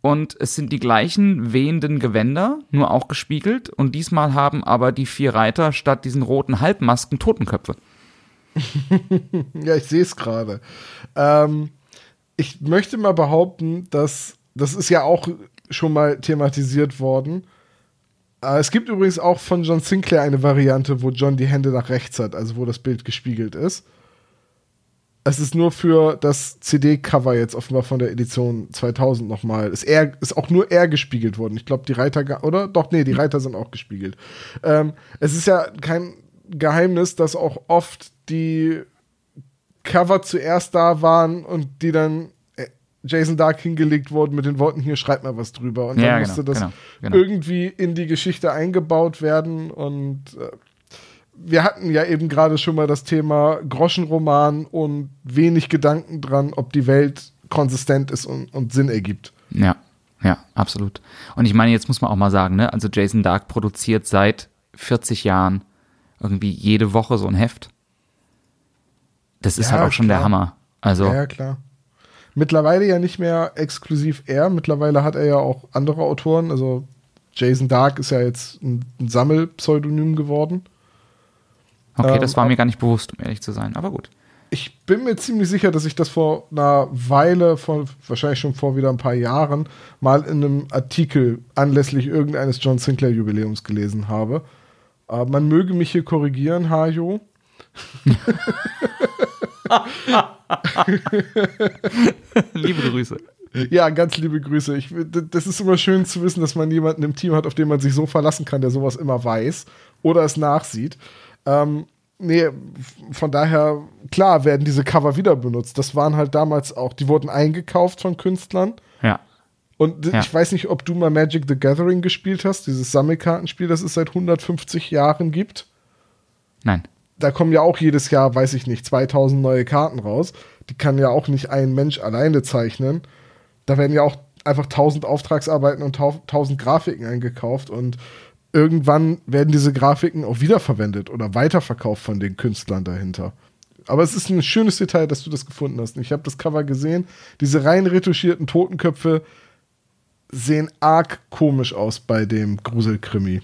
Und es sind die gleichen wehenden Gewänder, nur auch gespiegelt. Und diesmal haben aber die vier Reiter statt diesen roten Halbmasken Totenköpfe. Ja, ich sehe es gerade. Ähm, ich möchte mal behaupten, dass das ist ja auch schon mal thematisiert worden. Äh, es gibt übrigens auch von John Sinclair eine Variante, wo John die Hände nach rechts hat, also wo das Bild gespiegelt ist. Es ist nur für das CD-Cover jetzt offenbar von der Edition 2000 nochmal. Ist, er, ist auch nur er gespiegelt worden. Ich glaube, die Reiter, oder? Doch, nee, die Reiter sind auch gespiegelt. Ähm, es ist ja kein Geheimnis, dass auch oft die Cover zuerst da waren und die dann äh, Jason Dark hingelegt wurden mit den Worten, hier schreibt mal was drüber. Und Ja, dann genau, musste das genau, genau. irgendwie in die Geschichte eingebaut werden und äh, wir hatten ja eben gerade schon mal das Thema Groschenroman und wenig Gedanken dran, ob die Welt konsistent ist und, und Sinn ergibt. Ja, ja, absolut. Und ich meine, jetzt muss man auch mal sagen, ne, also Jason Dark produziert seit 40 Jahren irgendwie jede Woche so ein Heft. Das ist Ja, halt auch schon klar. der Hammer. Also, Ja, klar. Mittlerweile ja nicht mehr exklusiv er, mittlerweile hat er ja auch andere Autoren, also Jason Dark ist ja jetzt ein, ein Sammelpseudonym geworden. okay, ähm, das war mir gar nicht bewusst, um ehrlich zu sein, aber gut. Ich bin mir ziemlich sicher, dass ich das vor einer Weile, vor, wahrscheinlich schon vor wieder ein paar Jahren, mal in einem Artikel anlässlich irgendeines John Sinclair Jubiläums gelesen habe. Äh, man möge mich hier korrigieren, Hajo. Liebe Grüße. Ja, ganz liebe Grüße. Ich, das ist immer schön zu wissen, dass man jemanden im Team hat, auf den man sich so verlassen kann, der sowas immer weiß oder es nachsieht. Ähm, nee, von daher, klar, werden diese Cover wieder benutzt. Das waren halt damals auch, die wurden eingekauft von Künstlern. Ja. Und Ja. ich weiß nicht, ob du mal Magic the Gathering gespielt hast, dieses Sammelkartenspiel, das es seit 150 Jahren gibt. Nein. Da kommen ja auch jedes Jahr, weiß ich nicht, 2000 neue Karten raus. Die kann ja auch nicht ein Mensch alleine zeichnen. Da werden ja auch einfach 1000 Auftragsarbeiten und 1000 Grafiken eingekauft und irgendwann werden diese Grafiken auch wiederverwendet oder weiterverkauft von den Künstlern dahinter. Aber es ist ein schönes Detail, dass du das gefunden hast. Ich habe das Cover gesehen. Diese rein retuschierten Totenköpfe sehen arg komisch aus bei dem Gruselkrimi.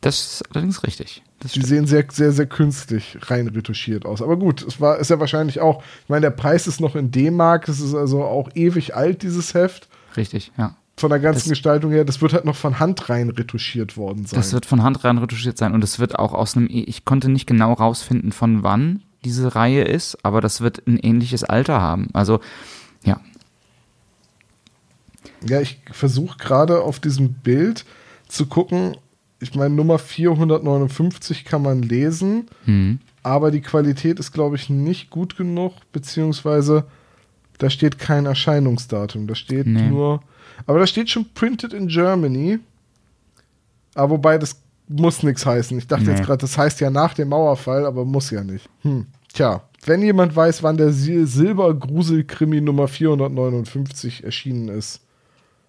Das ist allerdings richtig. Die sehen sehr, sehr, sehr künstlich rein retuschiert aus. Aber gut, es war, ist ja wahrscheinlich auch, ich meine, der Preis ist noch in D-Mark, es ist also auch ewig alt, dieses Heft. Richtig, ja. Von der ganzen Das- Gestaltung her, das wird halt noch von Hand rein retuschiert worden sein. Das wird von Hand rein retuschiert sein und es wird auch aus einem, ich konnte nicht genau rausfinden, von wann diese Reihe ist, aber das wird ein ähnliches Alter haben. Also, ja, ja, ich versuche gerade auf diesem Bild zu gucken. Ich meine, Nummer 459 kann man lesen, hm. aber die Qualität ist, glaube ich, nicht gut genug, beziehungsweise da steht kein Erscheinungsdatum. Da steht Nee. nur, aber da steht schon Printed in Germany. Aber wobei, das muss nichts heißen. Ich dachte Nee. jetzt gerade, das heißt ja nach dem Mauerfall, aber muss ja nicht. Hm. Tja, wenn jemand weiß, wann der Sil Silbergrusel-Krimi Nummer 459 erschienen ist,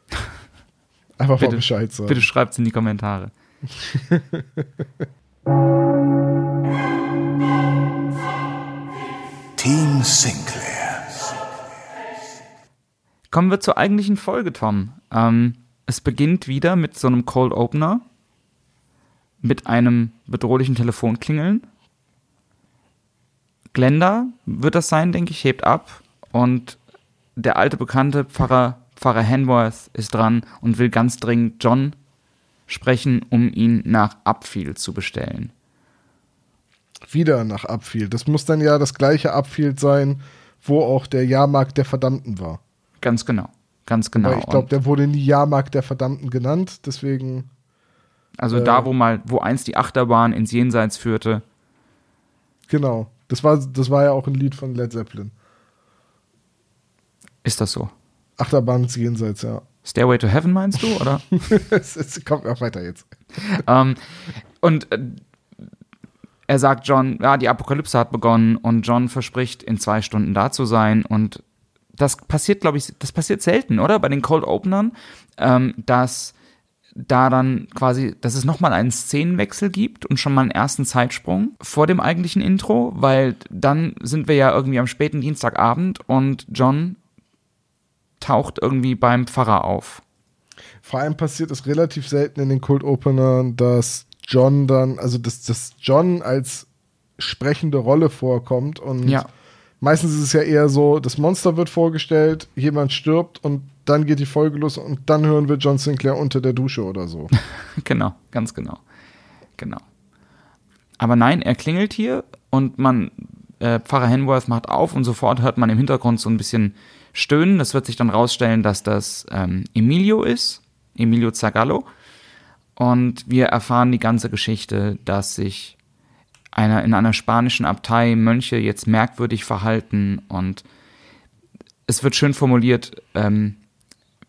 einfach mal Bitte, Bescheid sagen. bitte schreibt es in die Kommentare. Team Sinclair. Kommen wir zur eigentlichen Folge, Tom. Ähm, es beginnt wieder mit so einem Cold Opener, mit einem bedrohlichen Telefonklingeln. Glenda wird das sein, denke ich, hebt ab und der alte bekannte Pfarrer, Pfarrer Hanworth ist dran und will ganz dringend John sprechen, um ihn nach Upfield zu bestellen. Wieder nach Upfield. Das muss dann ja das gleiche Upfield sein, wo auch der Jahrmarkt der Verdammten war. Ganz genau, ganz genau. Weil ich glaube, der wurde nie Jahrmarkt der Verdammten genannt, deswegen. also äh, da, wo mal, wo einst die Achterbahn ins Jenseits führte, Genau. Das war, das war ja auch ein Lied von Led Zeppelin. ist das so. Achterbahn ins Jenseits, ja. Stairway to Heaven meinst du, oder? es, kommt auch weiter jetzt. ähm, und äh, er sagt John, ja, die Apokalypse hat begonnen und John verspricht, in zwei Stunden da zu sein. Und das passiert, glaube ich, das passiert selten, oder? Bei den Cold Openern, ähm, dass da dann quasi, dass es nochmal einen Szenenwechsel gibt und schon mal einen ersten Zeitsprung vor dem eigentlichen Intro, weil dann sind wir ja irgendwie am späten Dienstagabend und John taucht irgendwie beim Pfarrer auf. Vor allem passiert es relativ selten in den Cold Openern, dass John dann, also dass, dass John als sprechende Rolle vorkommt und Ja. Meistens ist es ja eher so, das Monster wird vorgestellt, jemand stirbt und dann geht die Folge los und dann hören wir John Sinclair unter der Dusche oder so. genau, ganz genau. Genau. Aber nein, er klingelt hier und man, äh, Pfarrer Henworth macht auf und sofort hört man im Hintergrund so ein bisschen stöhnen. Das wird sich dann rausstellen, dass das ähm, Emilio ist, Emilio Zagallo. Und wir erfahren die ganze Geschichte, dass sich einer in einer spanischen Abtei Mönche jetzt merkwürdig verhalten und es wird schön formuliert, ähm,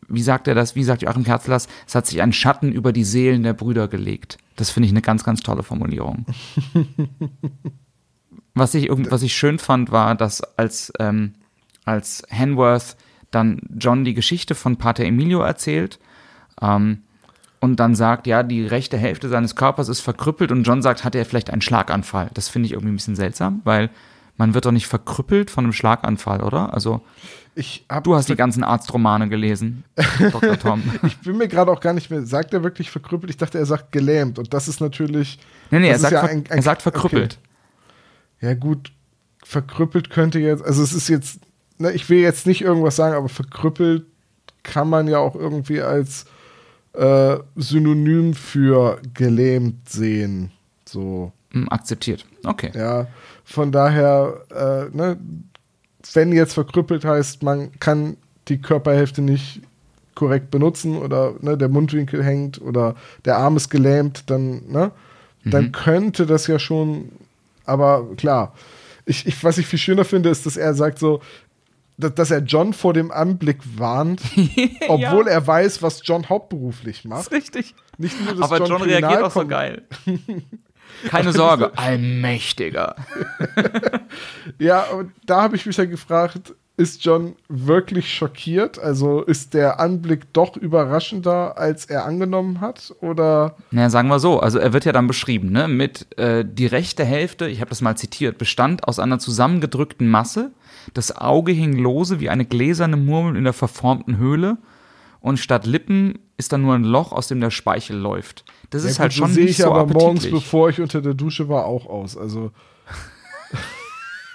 wie sagt er das, wie sagt Joachim Kerzlers, es hat sich ein Schatten über die Seelen der Brüder gelegt. Das finde ich eine ganz, ganz tolle Formulierung. was, ich, was ich schön fand, war, dass als, ähm, als Hanworth dann John die Geschichte von Pater Emilio erzählt, ähm, und dann sagt, ja, die rechte Hälfte seines Körpers ist verkrüppelt und John sagt, hat er vielleicht einen Schlaganfall. Das finde ich irgendwie ein bisschen seltsam, weil man wird doch nicht verkrüppelt von einem Schlaganfall, oder? Also du hast die ganzen Arztromane gelesen, Dr. Tom. ich bin mir gerade auch gar nicht mehr, sagt er wirklich verkrüppelt? Ich dachte, er sagt gelähmt und das ist natürlich Nee, nee, er sagt, ja ein, ein, er sagt verkrüppelt. Okay. Ja, gut, verkrüppelt könnte jetzt, also es ist jetzt, ne, ich will jetzt nicht irgendwas sagen, aber verkrüppelt kann man ja auch irgendwie als äh, Synonym für gelähmt sehen. So. Hm, akzeptiert. Okay. Ja, von daher, äh, ne, wenn jetzt verkrüppelt heißt, man kann die Körperhälfte nicht korrekt benutzen oder ne, der Mundwinkel hängt oder der Arm ist gelähmt, dann, ne, mhm. dann könnte das ja schon, aber klar. Ich, ich, was ich viel schöner finde, ist, dass er sagt so, dass er John vor dem Anblick warnt, obwohl ja. er weiß, was John hauptberuflich macht. Das ist richtig. Nicht nur, dass Aber John, John reagiert auch so geil. Keine Sorge, allmächtiger. ja, und da habe ich mich dann gefragt, ist John wirklich schockiert? Also ist der Anblick doch überraschender, als er angenommen hat? Oder? Naja, sagen wir so. Also er wird ja dann beschrieben, ne? Mit äh, die rechte Hälfte, ich habe das mal zitiert, bestand aus einer zusammengedrückten Masse. Das Auge hing lose wie eine gläserne Murmel in der verformten Höhle. Und statt Lippen ist da nur ein Loch, aus dem der Speichel läuft. Das ja, ist gut, halt schon so sehe ich so aber morgens, bevor ich unter der Dusche war, auch aus. Also.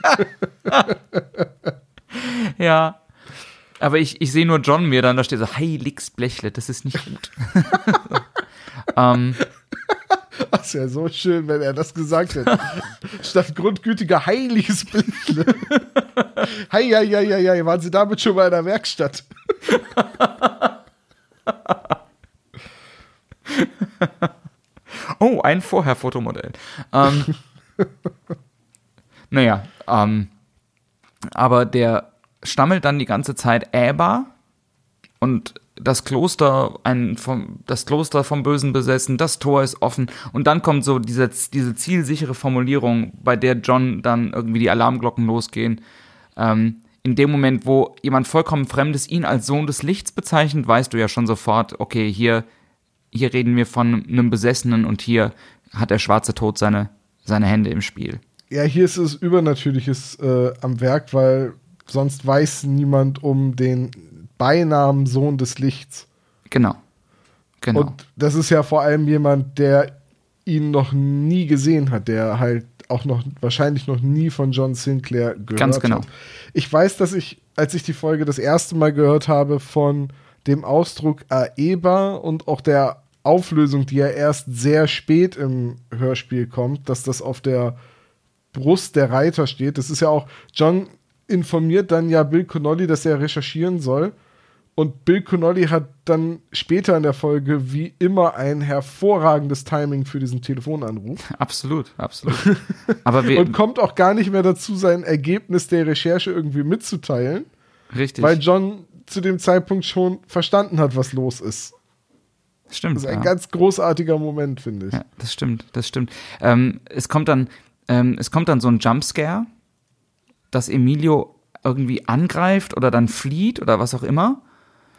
ja. Aber ich, ich sehe nur John mir dann, da steht so, heiligs Blechle, das ist nicht gut. ähm, das wäre so schön, wenn er das gesagt hätte. Statt grundgütiger heiliges Blechle. hei, hei, hei, hei, hei, waren Sie damit schon mal in der Werkstatt? oh, ein Vorher-Fotomodell. Ähm, naja, ähm, aber der stammelt dann die ganze Zeit Äber und das Kloster, ein vom, das Kloster vom Bösen besessen, das Tor ist offen und dann kommt so diese, diese zielsichere Formulierung, bei der John dann irgendwie die Alarmglocken losgehen. Ähm, in dem Moment, wo jemand vollkommen Fremdes ihn als Sohn des Lichts bezeichnet, weißt du ja schon sofort, okay, hier, hier reden wir von einem Besessenen und hier hat der schwarze Tod seine, seine Hände im Spiel. Ja, hier ist es Übernatürliches äh, am Werk, weil sonst weiß niemand um den Beinamen Sohn des Lichts. Genau. Genau. Und das ist ja vor allem jemand, der ihn noch nie gesehen hat, der halt auch noch wahrscheinlich noch nie von John Sinclair gehört Ganz genau. hat. Ich weiß, dass ich, als ich die Folge das erste Mal gehört habe, von dem Ausdruck Aeba und auch der Auflösung, die ja erst sehr spät im Hörspiel kommt, dass das auf der Brust der Reiter steht. Das ist ja auch, John informiert dann ja Bill Connolly, dass er recherchieren soll. Und Bill Connolly hat dann später in der Folge wie immer ein hervorragendes Timing für diesen Telefonanruf. Absolut, absolut. Aber und kommt auch gar nicht mehr dazu, sein Ergebnis der Recherche irgendwie mitzuteilen. Richtig. Weil John zu dem Zeitpunkt schon verstanden hat, was los ist. Stimmt. Das ist ein ja. ganz großartiger Moment, finde ich. Ja, das stimmt, das stimmt. Ähm, es kommt dann, ähm, es kommt dann so ein Jumpscare, dass Emilio irgendwie angreift oder dann flieht oder was auch immer.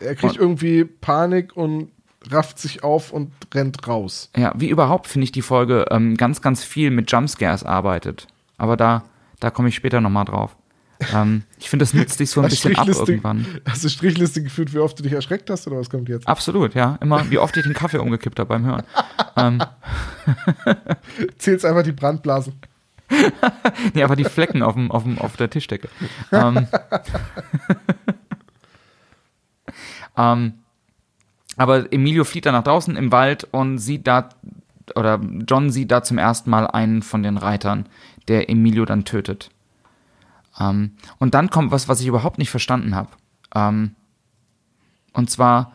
Er kriegt und, irgendwie Panik und rafft sich auf und rennt raus. Ja, wie überhaupt finde ich die Folge ähm, ganz, ganz viel mit Jumpscares arbeitet. Aber da, da komme ich später nochmal drauf. ähm, ich finde, das nützt dich so ein bisschen ab irgendwann. Hast du Strichliste geführt, wie oft du dich erschreckt hast oder was kommt jetzt? Absolut, ja. Immer, wie oft ich den Kaffee umgekippt habe beim Hören. ähm. Zählst einfach die Brandblasen. nee, aber die Flecken auf, dem, auf, dem, auf der Tischdecke. ähm, ähm, aber Emilio flieht dann nach draußen im Wald und sieht da, oder John sieht da zum ersten Mal einen von den Reitern, der Emilio dann tötet. Ähm, und dann kommt was, was ich überhaupt nicht verstanden habe. Ähm, und zwar,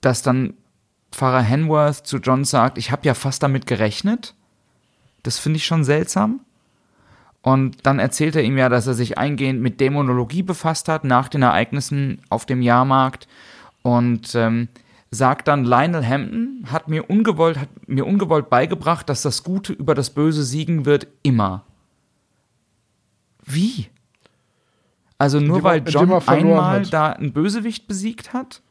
dass dann Pfarrer Henworth zu John sagt, ich habe ja fast damit gerechnet. Das finde ich schon seltsam. Und dann erzählt er ihm ja, dass er sich eingehend mit Dämonologie befasst hat nach den Ereignissen auf dem Jahrmarkt und ähm, sagt dann, Lionel Hampton hat mir ungewollt, hat mir ungewollt beigebracht, dass das Gute über das Böse siegen wird, immer. Wie? Also nur er- weil John einmal hat. da einen Bösewicht besiegt hat?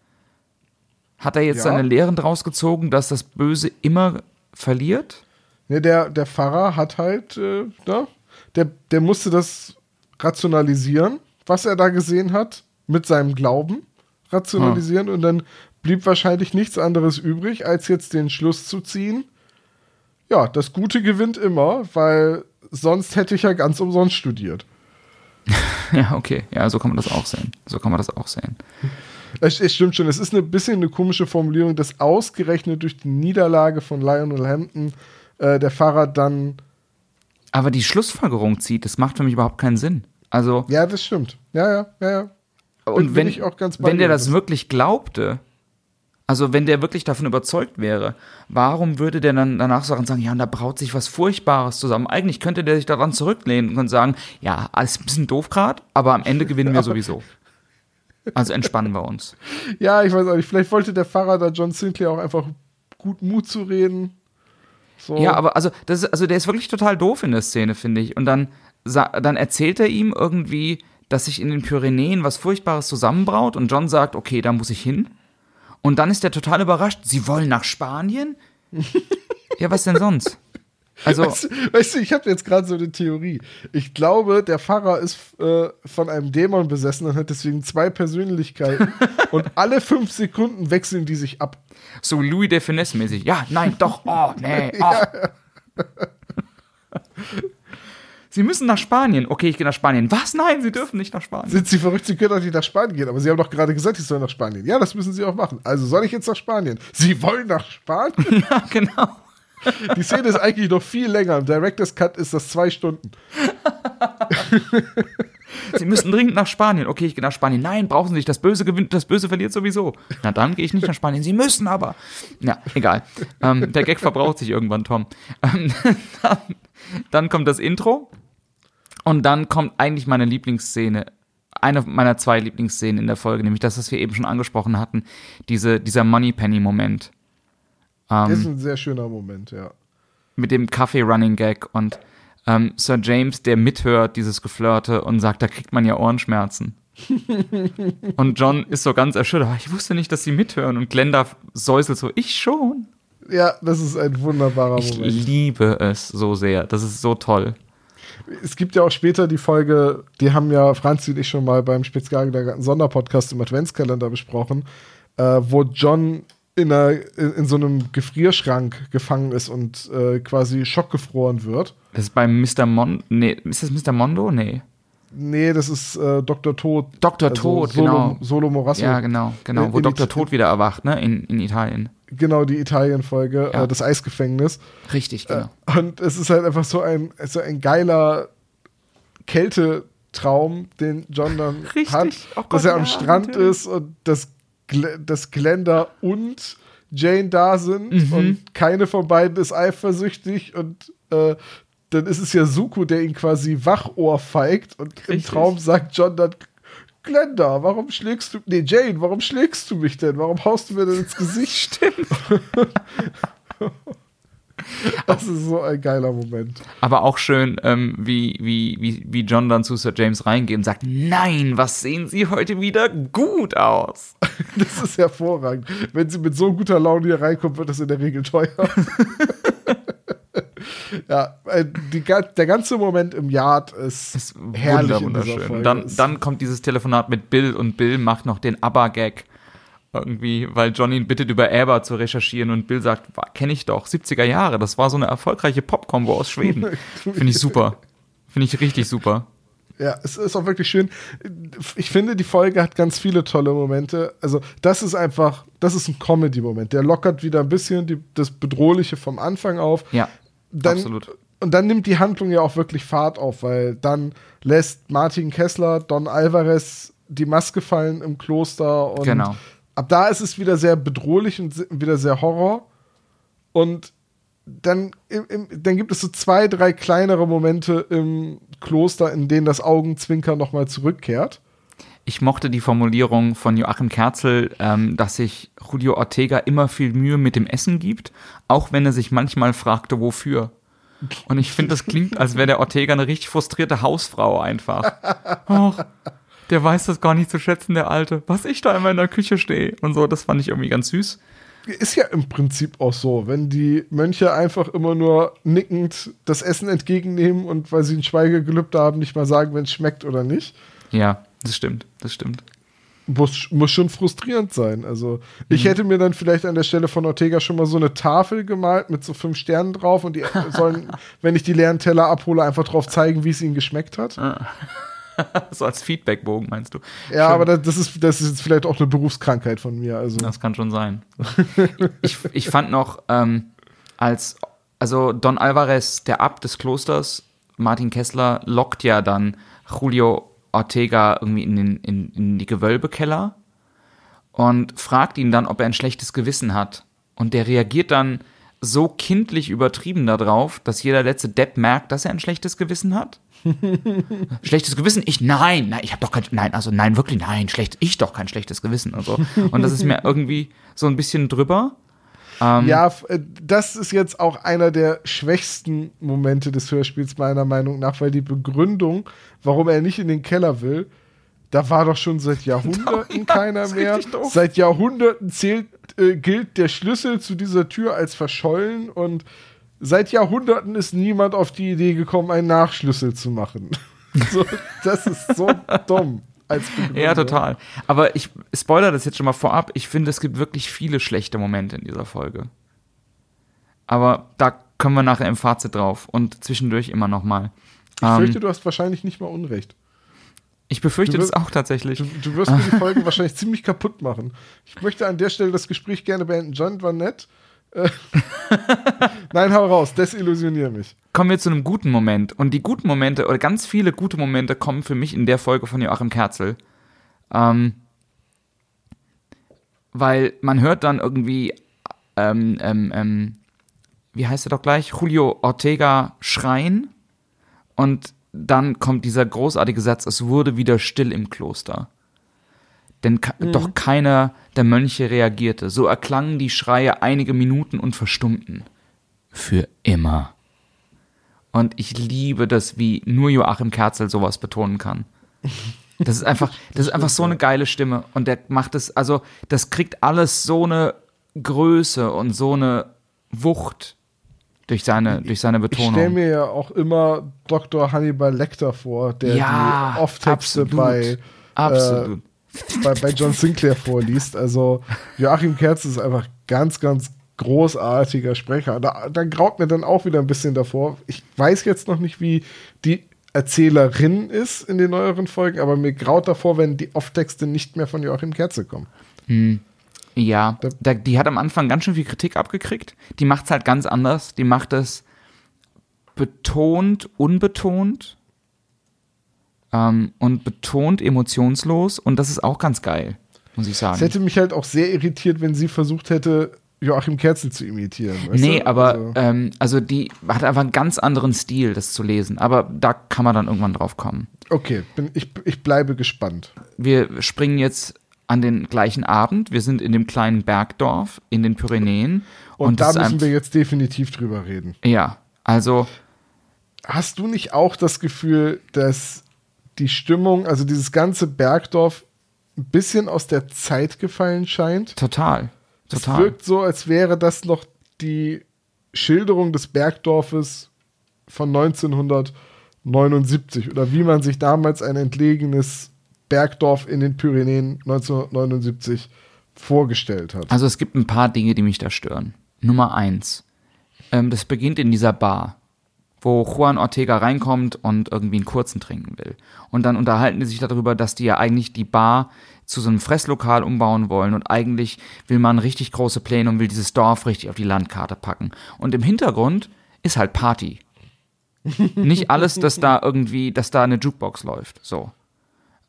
Hat er jetzt Ja. seine Lehren draus gezogen, dass das Böse immer verliert? Ne, der, der Pfarrer hat halt, äh, ne, der, der musste das rationalisieren, was er da gesehen hat, mit seinem Glauben rationalisieren und dann blieb wahrscheinlich nichts anderes übrig, als jetzt den Schluss zu ziehen. Ja, das Gute gewinnt immer, weil sonst hätte ich ja ganz umsonst studiert. Ja, okay. Ja, so kann man das auch sehen. So kann man das auch sehen. Es, es stimmt schon, es ist ein bisschen eine komische Formulierung, dass ausgerechnet durch die Niederlage von Lionel Hampton äh, der Pfarrer dann. Aber die Schlussfolgerung zieht, das macht für mich überhaupt keinen Sinn. Also, Ja, das stimmt. Ja, ja, ja, ja. und bin wenn, ich auch ganz wenn der das wirklich glaubte, also wenn der wirklich davon überzeugt wäre, warum würde der dann danach sagen, sagen, ja, und da braut sich was Furchtbares zusammen? Eigentlich könnte der sich daran zurücklehnen und sagen, ja, alles ein bisschen doof gerade, aber am Ende gewinnen wir sowieso. Also entspannen wir uns. Ja, ich weiß auch nicht. Vielleicht wollte der Pfarrer da John Sinclair auch einfach gut Mut zu reden. So. Ja, aber also, das ist, also der ist wirklich total doof in der Szene, finde ich. Und dann, dann erzählt er ihm irgendwie, dass sich in den Pyrenäen was Furchtbares zusammenbraut und John sagt, okay, da muss ich hin. Und dann ist er total überrascht, sie wollen nach Spanien? ja, was denn sonst? Also, Weißt, du- weißt du, ich habe jetzt gerade so eine Theorie. Ich glaube, der Pfarrer ist äh, von einem Dämon besessen und hat deswegen zwei Persönlichkeiten. und alle fünf Sekunden wechseln die sich ab. so Louis de Finesse mäßig. Ja, nein, doch, oh, nee, oh. Sie müssen nach Spanien. Okay, ich gehe nach Spanien. Was? Nein, Sie dürfen nicht nach Spanien. Sind sie verrückt? Sie können doch nicht nach Spanien gehen. Aber sie haben doch gerade gesagt, sie sollen nach Spanien. Ja, das müssen sie auch machen. Also soll ich jetzt nach Spanien? Sie wollen nach Spanien? Ja, genau. Die Szene ist eigentlich noch viel länger. Im Director's Cut ist das zwei Stunden. Sie müssen dringend nach Spanien. Okay, ich gehe nach Spanien. Nein, brauchen Sie nicht. Das Böse gewinnt, das Böse verliert sowieso. Na dann gehe ich nicht nach Spanien. Sie müssen aber. Ja, egal. Ähm, der Gag verbraucht sich irgendwann, Tom. Ähm, dann, dann kommt das Intro. Und dann kommt eigentlich meine Lieblingsszene. Eine meiner zwei Lieblingsszenen in der Folge, nämlich das, was wir eben schon angesprochen hatten. Diese, dieser Moneypenny-Moment. Das ist ein sehr schöner Moment, ja. mit dem Kaffee-Running-Gag und ähm, Sir James, der mithört, dieses Geflirte und sagt, da kriegt man ja Ohrenschmerzen. und John ist so ganz erschüttert. "Ah, Ich wusste nicht, dass sie mithören. Und Glenda säuselt so, ich schon. Ja, das ist ein wunderbarer Ich Moment. liebe es so sehr. Das ist so toll. Es gibt ja auch später die Folge, die haben ja Franzi und ich schon mal beim Spitzgelagerten Sonderpodcast im Adventskalender besprochen, äh, wo John in, einer, in, so einem Gefrierschrank gefangen ist und äh, quasi schockgefroren wird. Das ist bei Mr. Mondo. Nee, ist das Mr. Mondo? Nee. Nee, das ist äh, Dr. Tod. Dr. Tod, Solo, genau. Solo Morasso. Ja, genau, genau. In- Wo in Dr. Tod wieder erwacht, ne? In, in Italien. Genau, die Italien-Folge, Ja. äh, das Eisgefängnis. Richtig, genau. Und es ist halt einfach so ein, so ein geiler Kältetraum, den John dann Richtig. hat, Oh Gott, dass er am ja, Strand natürlich. ist und dass, Gl dass Glenda und Jane da sind Mhm. und keine von beiden ist eifersüchtig und äh, dann ist es ja Suko, der ihn quasi Wachohr feigt und im Richtig. Traum sagt John dann Glenda, warum schlägst du, nee, Jane, warum schlägst du mich denn? Warum haust du mir denn ins Gesicht? Stimmt. Das ist so ein geiler Moment. Aber auch schön, ähm, wie, wie, wie, wie John dann zu Sir James reingeht und sagt, nein, was sehen Sie heute wieder gut aus. Das ist hervorragend. Wenn sie mit so guter Laune hier reinkommt, wird das in der Regel teuer. ja, äh, die, der ganze Moment im Yard ist, ist herrlich wunderschön. Dann, dann kommt dieses Telefonat mit Bill und Bill macht noch den ABBA-Gag. Irgendwie, weil Johnny ihn bittet, über Eber zu recherchieren und Bill sagt, kenne ich doch, 70er Jahre, das war so eine erfolgreiche Pop-Combo aus Schweden. Finde ich super. Finde ich richtig super. Ja, es ist auch wirklich schön. Ich finde, die Folge hat ganz viele tolle Momente. Also, das ist einfach, das ist ein Comedy-Moment. Der lockert wieder ein bisschen die, das Bedrohliche vom Anfang auf. Ja, dann, absolut. Und dann nimmt die Handlung ja auch wirklich Fahrt auf, weil dann lässt Martin Kessler Don Alvarez die Maske fallen im Kloster und Genau. Ab da ist es wieder sehr bedrohlich und wieder sehr Horror. Und dann, im, im, dann gibt es so zwei, drei kleinere Momente im Kloster, in denen das Augenzwinkern nochmal zurückkehrt. Ich mochte die Formulierung von Joachim Kerzel, ähm, dass sich Julio Ortega immer viel Mühe mit dem Essen gibt, auch wenn er sich manchmal fragte, wofür. Und ich finde, das klingt, als wäre der Ortega eine richtig frustrierte Hausfrau einfach. Och, der weiß das gar nicht zu schätzen, der Alte. Was ich da immer in der Küche stehe und so, das fand ich irgendwie ganz süß. Ist ja im Prinzip auch so, wenn die Mönche einfach immer nur nickend das Essen entgegennehmen und weil sie ein Schweigegelübde haben, nicht mal sagen, wenn es schmeckt oder nicht. Ja, das stimmt, das stimmt. Muss, muss schon frustrierend sein. Also, ich hätte mir dann vielleicht an der Stelle von Ortega schon mal so eine Tafel gemalt mit so fünf Sternen drauf und die sollen, wenn ich die leeren Teller abhole, einfach drauf zeigen, wie es ihnen geschmeckt hat. So als Feedbackbogen meinst du? Ja, Schön. aber das, das, ist, das ist jetzt vielleicht auch eine Berufskrankheit von mir. Also, Das kann schon sein. ich, ich fand noch, ähm, als, also Don Alvarez, der Abt des Klosters, Martin Kessler, lockt ja dann Julio Ortega irgendwie in, den, in, in die Gewölbekeller und fragt ihn dann, ob er ein schlechtes Gewissen hat. Und der reagiert dann so kindlich übertrieben darauf, dass jeder letzte Depp merkt, dass er ein schlechtes Gewissen hat. schlechtes Gewissen? Ich, nein, nein, ich habe doch kein, nein, also nein, wirklich, nein, schlecht, ich doch kein schlechtes Gewissen und so. Und das ist mir irgendwie so ein bisschen drüber. Ähm, Ja, äh, das ist jetzt auch einer der schwächsten Momente des Hörspiels, meiner Meinung nach, weil die Begründung, warum er nicht in den Keller will, da war doch schon seit Jahrhunderten Ja, keiner mehr. Seit Jahrhunderten zählt, äh, gilt der Schlüssel zu dieser Tür als verschollen und seit Jahrhunderten ist niemand auf die Idee gekommen, einen Nachschlüssel zu machen. so, das ist so dumm als. Ja, total. Aber ich spoilere das jetzt schon mal vorab. Ich finde, es gibt wirklich viele schlechte Momente in dieser Folge. Aber da kommen wir nachher im Fazit drauf und zwischendurch immer noch mal. Ich Ähm, fürchte, du hast wahrscheinlich nicht mal Unrecht. ich befürchte du das wirst- auch tatsächlich. Du, du wirst mir die Folge wahrscheinlich ziemlich kaputt machen. Ich möchte an der Stelle das Gespräch gerne beenden. John war nett. Nein, hau raus, desillusionier mich. Kommen wir zu einem guten Moment. Und die guten Momente, oder ganz viele gute Momente, kommen für mich in der Folge von Joachim Kerzel. Ähm, weil man hört dann irgendwie, ähm, ähm, ähm, wie heißt er doch gleich? Julio Ortega schreien. Und dann kommt dieser großartige Satz, es wurde wieder still im Kloster. Denn ka- doch keiner der Mönche reagierte. So erklangen die Schreie einige Minuten und verstummten. Für immer. Und ich liebe das, wie nur Joachim Kerzel sowas betonen kann. Das ist einfach, das ist einfach so eine geile Stimme. Und der macht es, also, das kriegt alles so eine Größe und so eine Wucht durch seine, durch seine Ich Betonung. stelle mir ja auch immer Dr. Hannibal Lecter vor, der ja, die Off-Texte bei, absolut. Bei, bei John Sinclair vorliest. Also Joachim Kerz ist einfach ganz, ganz großartiger Sprecher. Da, da graut mir dann auch wieder ein bisschen davor. Ich weiß jetzt noch nicht, wie die Erzählerin ist in den neueren Folgen, aber mir graut davor, wenn die Off-Texte nicht mehr von Joachim Kerze kommen. Ja, Da- da, die hat am Anfang ganz schön viel Kritik abgekriegt. Die macht es halt ganz anders. Die macht es betont, unbetont ähm, und betont emotionslos. Und das ist auch ganz geil, muss ich Es sagen. hätte mich halt auch sehr irritiert, wenn sie versucht hätte, Joachim Kerzel zu imitieren. Nee, du? aber Also- ähm, also die hat einfach einen ganz anderen Stil, das zu lesen. Aber da kann man dann irgendwann drauf kommen. Okay, bin, ich, ich bleibe gespannt. Wir springen jetzt an den gleichen Abend. Wir sind in dem kleinen Bergdorf in den Pyrenäen. Und, das da müssen wir jetzt definitiv drüber reden. Ja, also Hast du nicht auch das Gefühl, dass die Stimmung, also dieses ganze Bergdorf, ein bisschen aus der Zeit gefallen scheint? total. Es Total. wirkt so, als wäre das noch die Schilderung des Bergdorfes von 1979 oder wie man sich damals ein entlegenes Bergdorf in den Pyrenäen 1979 vorgestellt hat. Also es gibt ein paar Dinge, die mich da stören. Nummer eins. Ähm, das beginnt in dieser Bar, wo Juan Ortega reinkommt und irgendwie einen kurzen trinken will. Und dann unterhalten die sich darüber, dass die ja eigentlich die Bar zu so einem Fresslokal umbauen wollen und eigentlich will man richtig große Pläne und will dieses Dorf richtig auf die Landkarte packen. Und im Hintergrund ist halt Party. Nicht alles, dass da irgendwie, dass da eine Jukebox läuft. So.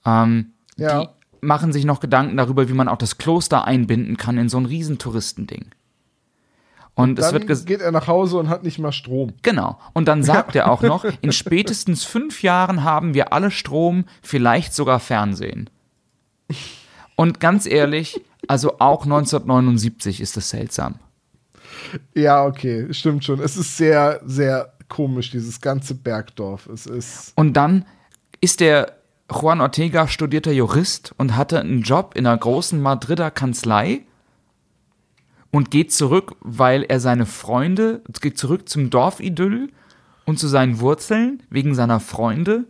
Ähm, Ja. Die machen sich noch Gedanken darüber, wie man auch das Kloster einbinden kann in so ein riesen Touristending. Und es Dann wird geht er nach Hause und hat nicht mal Strom. Genau. Und dann sagt er auch noch, in spätestens fünf Jahren haben wir alle Strom, vielleicht sogar Fernsehen. Und ganz ehrlich, also auch 1979 ist das seltsam. Ja, okay, stimmt schon. Es ist sehr, sehr komisch, dieses ganze Bergdorf. Es ist. Und dann ist der Juan Ortega studierter Jurist und hatte einen Job in einer großen Madrider Kanzlei und geht zurück, weil er seine Freunde, geht zurück zum Dorfidyll und zu seinen Wurzeln wegen seiner Freunde.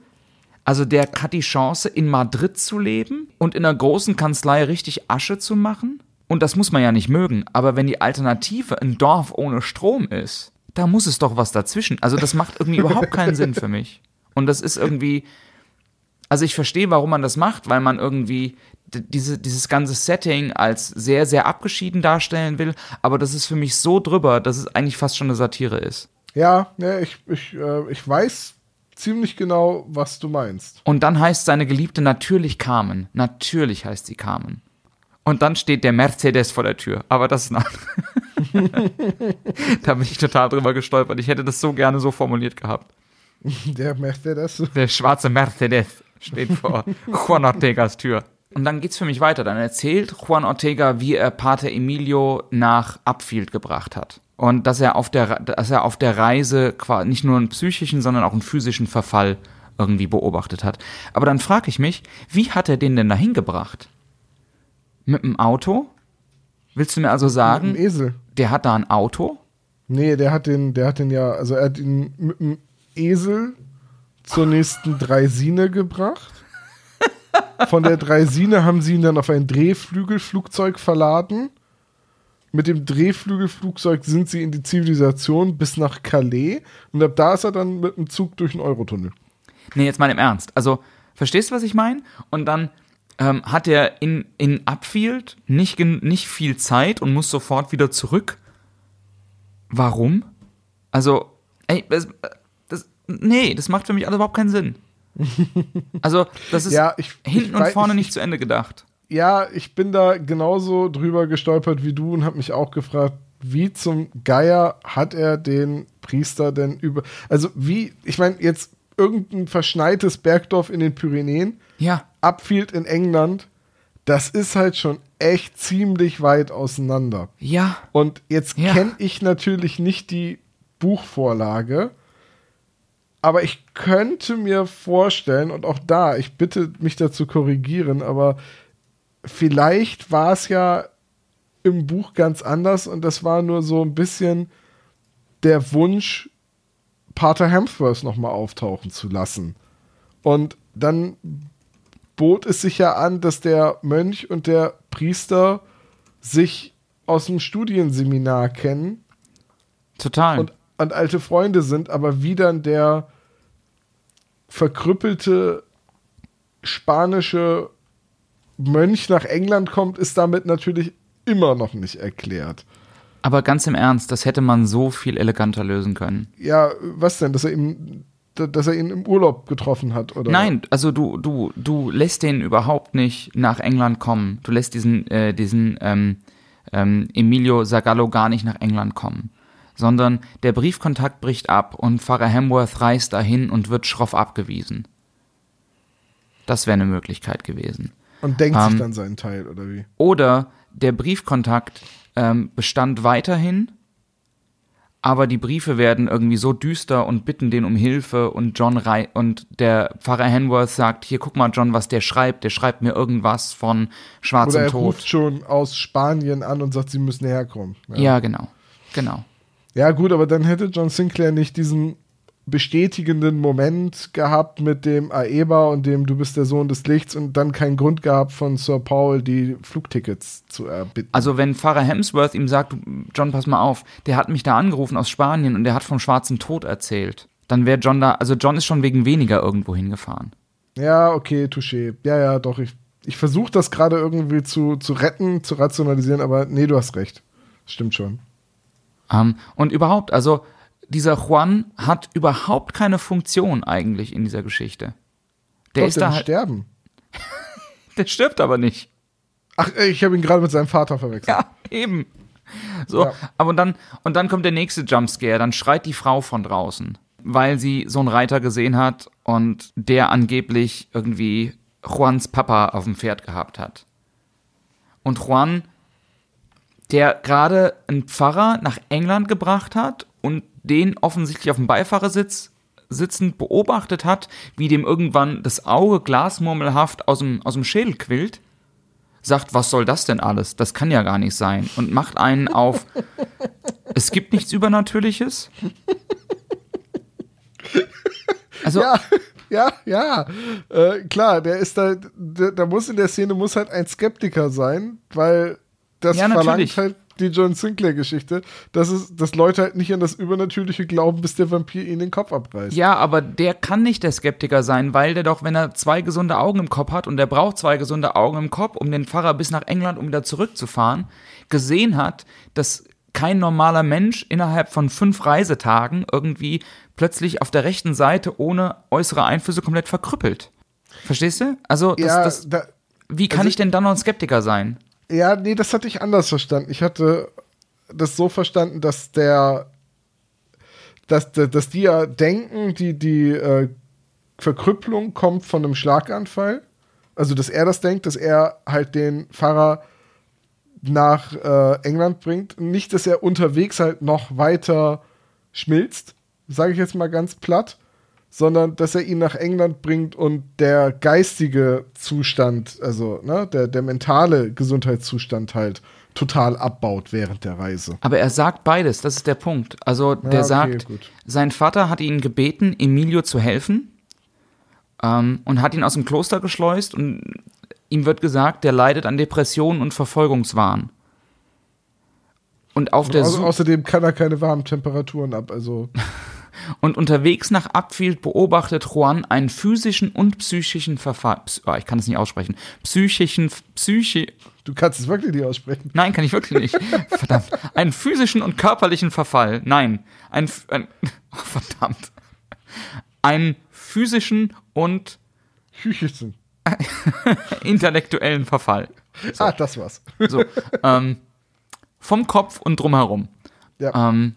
Also der hat die Chance, in Madrid zu leben und in einer großen Kanzlei richtig Asche zu machen. Und das muss man ja nicht mögen. Aber wenn die Alternative ein Dorf ohne Strom ist, da muss es doch was dazwischen. Also das macht irgendwie überhaupt keinen Sinn für mich. Und das ist irgendwie, also ich verstehe, warum man das macht, weil man irgendwie diese, dieses ganze Setting als sehr, sehr abgeschieden darstellen will. Aber das ist für mich so drüber, dass es eigentlich fast schon eine Satire ist. Ja, ja ich, ich, äh, ich weiß ziemlich genau, was du meinst. Und dann heißt seine Geliebte natürlich Carmen. Natürlich heißt sie Carmen. Und dann steht der Mercedes vor der Tür. Aber das ist andere. da bin ich total drüber gestolpert. Ich hätte das so gerne so formuliert gehabt. Der das. Der schwarze Mercedes steht vor Juan Ortegas Tür. Und dann geht's für mich weiter. Dann erzählt Juan Ortega, wie er Pater Emilio nach Upfield gebracht hat. Und dass er auf der, dass er auf der Reise nicht nur einen psychischen, sondern auch einen physischen Verfall irgendwie beobachtet hat. Aber dann frage ich mich, wie hat er den denn dahin gebracht? Mit dem Auto? Willst du mir also sagen, Esel. der hat da ein Auto? Nee, der hat den, der hat den ja, also er hat ihn mit dem Esel zur nächsten Dreisine gebracht. Von der Dreisine haben sie ihn dann auf ein Drehflügelflugzeug verladen. Mit dem Drehflügelflugzeug sind sie in die Zivilisation bis nach Calais und ab da ist er dann mit dem Zug durch den Eurotunnel. Nee, jetzt mal im Ernst. Also, verstehst du, was ich meine? Und dann ähm, hat er in, in Upfield nicht, nicht viel Zeit und muss sofort wieder zurück. Warum? Also, ey, das, das, nee, das macht für mich alles überhaupt keinen Sinn. Also, das ist Ja, ich- hinten ich und weiß- vorne ich- nicht zu Ende gedacht. Ja, ich bin da genauso drüber gestolpert wie du und habe mich auch gefragt, wie zum Geier hat er den Priester denn über. Also, wie, ich meine, jetzt irgendein verschneites Bergdorf in den Pyrenäen, Ja, Upfield in England, das ist halt schon echt ziemlich weit auseinander. ja, Und jetzt Ja. kenne ich natürlich nicht die Buchvorlage, aber ich könnte mir vorstellen, und auch da, ich bitte mich dazu korrigieren, aber vielleicht war es ja im Buch ganz anders und das war nur so ein bisschen der Wunsch, Pater Hemsworth nochmal auftauchen zu lassen. Und dann bot es sich ja an, dass der Mönch und der Priester sich aus dem Studienseminar kennen total. und, und alte Freunde sind, aber wie dann der verkrüppelte spanische Mönch nach England kommt, ist damit natürlich immer noch nicht erklärt. Aber ganz im Ernst, das hätte man so viel eleganter lösen können. Ja, was denn, dass er ihn, dass er ihn im Urlaub getroffen hat, oder? Nein, also du, du, du lässt den überhaupt nicht nach England kommen. Du lässt diesen, äh, diesen ähm, ähm, Emilio Zagallo gar nicht nach England kommen. Sondern der Briefkontakt bricht ab und Pfarrer Hemworth reist dahin und wird schroff abgewiesen. Das wäre eine Möglichkeit gewesen. Und denkt Ähm, sich dann seinen Teil, oder wie? Oder der Briefkontakt ähm, bestand weiterhin, aber die Briefe werden irgendwie so düster und bitten den um Hilfe und John rei und der Pfarrer Henworth sagt, hier guck mal John, was der schreibt, der schreibt mir irgendwas von schwarzem Oder er Tod. ruft schon aus Spanien an und sagt, sie müssen herkommen. Ja, genau. Genau. Ja, gut, aber dann hätte John Sinclair nicht diesen bestätigenden Moment gehabt mit dem Aeba und dem Du bist der Sohn des Lichts und dann keinen Grund gehabt von Sir Paul die Flugtickets zu erbitten. Also wenn Pfarrer Hemsworth ihm sagt, John, pass mal auf, der hat mich da angerufen aus Spanien und der hat vom schwarzen Tod erzählt, dann wäre John da, also John ist schon wegen weniger irgendwo hingefahren. Ja, okay, touché. Ja, ja, doch, ich, ich versuche das gerade irgendwie zu, zu retten, zu rationalisieren, aber nee, du hast recht. Stimmt schon. Ähm, und überhaupt, also dieser Juan hat überhaupt keine Funktion eigentlich in dieser Geschichte. Der Doch, ist der da halt, sterben. der stirbt aber nicht. Ach, ich habe ihn gerade mit seinem Vater verwechselt. Ja, eben. So, Ja. aber dann, und dann kommt der nächste Jumpscare, dann schreit die Frau von draußen, weil sie so einen Reiter gesehen hat und der angeblich irgendwie Juans Papa auf dem Pferd gehabt hat. Und Juan, der gerade einen Pfarrer nach England gebracht hat und den offensichtlich auf dem Beifahrersitz sitzend beobachtet hat, wie dem irgendwann das Auge glasmurmelhaft aus dem, aus dem Schädel quillt, sagt, was soll das denn alles? Das kann ja gar nicht sein. Und macht einen auf, es gibt nichts Übernatürliches. Also, Ja, ja, ja. Äh, klar, der ist da, da, da muss in der Szene muss halt ein Skeptiker sein, weil das Ja, verlangt halt die John Sinclair-Geschichte, dass, es, dass Leute halt nicht an das Übernatürliche glauben, bis der Vampir ihnen den Kopf abreißt. ja, aber der kann nicht der Skeptiker sein, weil der doch, wenn er zwei gesunde Augen im Kopf hat und der braucht zwei gesunde Augen im Kopf, um den Pfarrer bis nach England, um wieder zurückzufahren, gesehen hat, dass kein normaler Mensch innerhalb von fünf Reisetagen irgendwie plötzlich auf der rechten Seite ohne äußere Einflüsse komplett verkrüppelt. Verstehst du? Also, das, ja, das, da, wie kann also- ich denn dann noch ein Skeptiker sein? Ja, nee, das hatte ich anders verstanden. Ich hatte das so verstanden, dass der, dass, dass die ja denken, die, die äh, Verkrüppelung kommt von einem Schlaganfall. Also, dass er das denkt, dass er halt den Pfarrer nach äh, England bringt. Nicht, dass er unterwegs halt noch weiter schmilzt, sage ich jetzt mal ganz platt, sondern dass er ihn nach England bringt und der geistige Zustand, also ne, der, der mentale Gesundheitszustand halt total abbaut während der Reise. Aber er sagt beides, das ist der Punkt. Also der okay, sagt, gut. sein Vater hat ihn gebeten, Emilio zu helfen ähm, und hat ihn aus dem Kloster geschleust und ihm wird gesagt, der leidet an Depressionen und Verfolgungswahn. Und auf der Also, Suche außerdem kann er keine warmen Temperaturen ab. Also und unterwegs nach Upfield beobachtet Juan einen physischen und psychischen Verfall. Oh, ich kann es nicht aussprechen. Psychischen, Psyche, du kannst es wirklich nicht aussprechen. Nein, kann ich wirklich nicht. Verdammt. Einen physischen und körperlichen Verfall. Nein. Ein, ein oh, verdammt. Einen physischen und Hüchchen. intellektuellen Verfall. Ah, das war's. So. ähm, vom Kopf und drumherum. Ja, Ähm,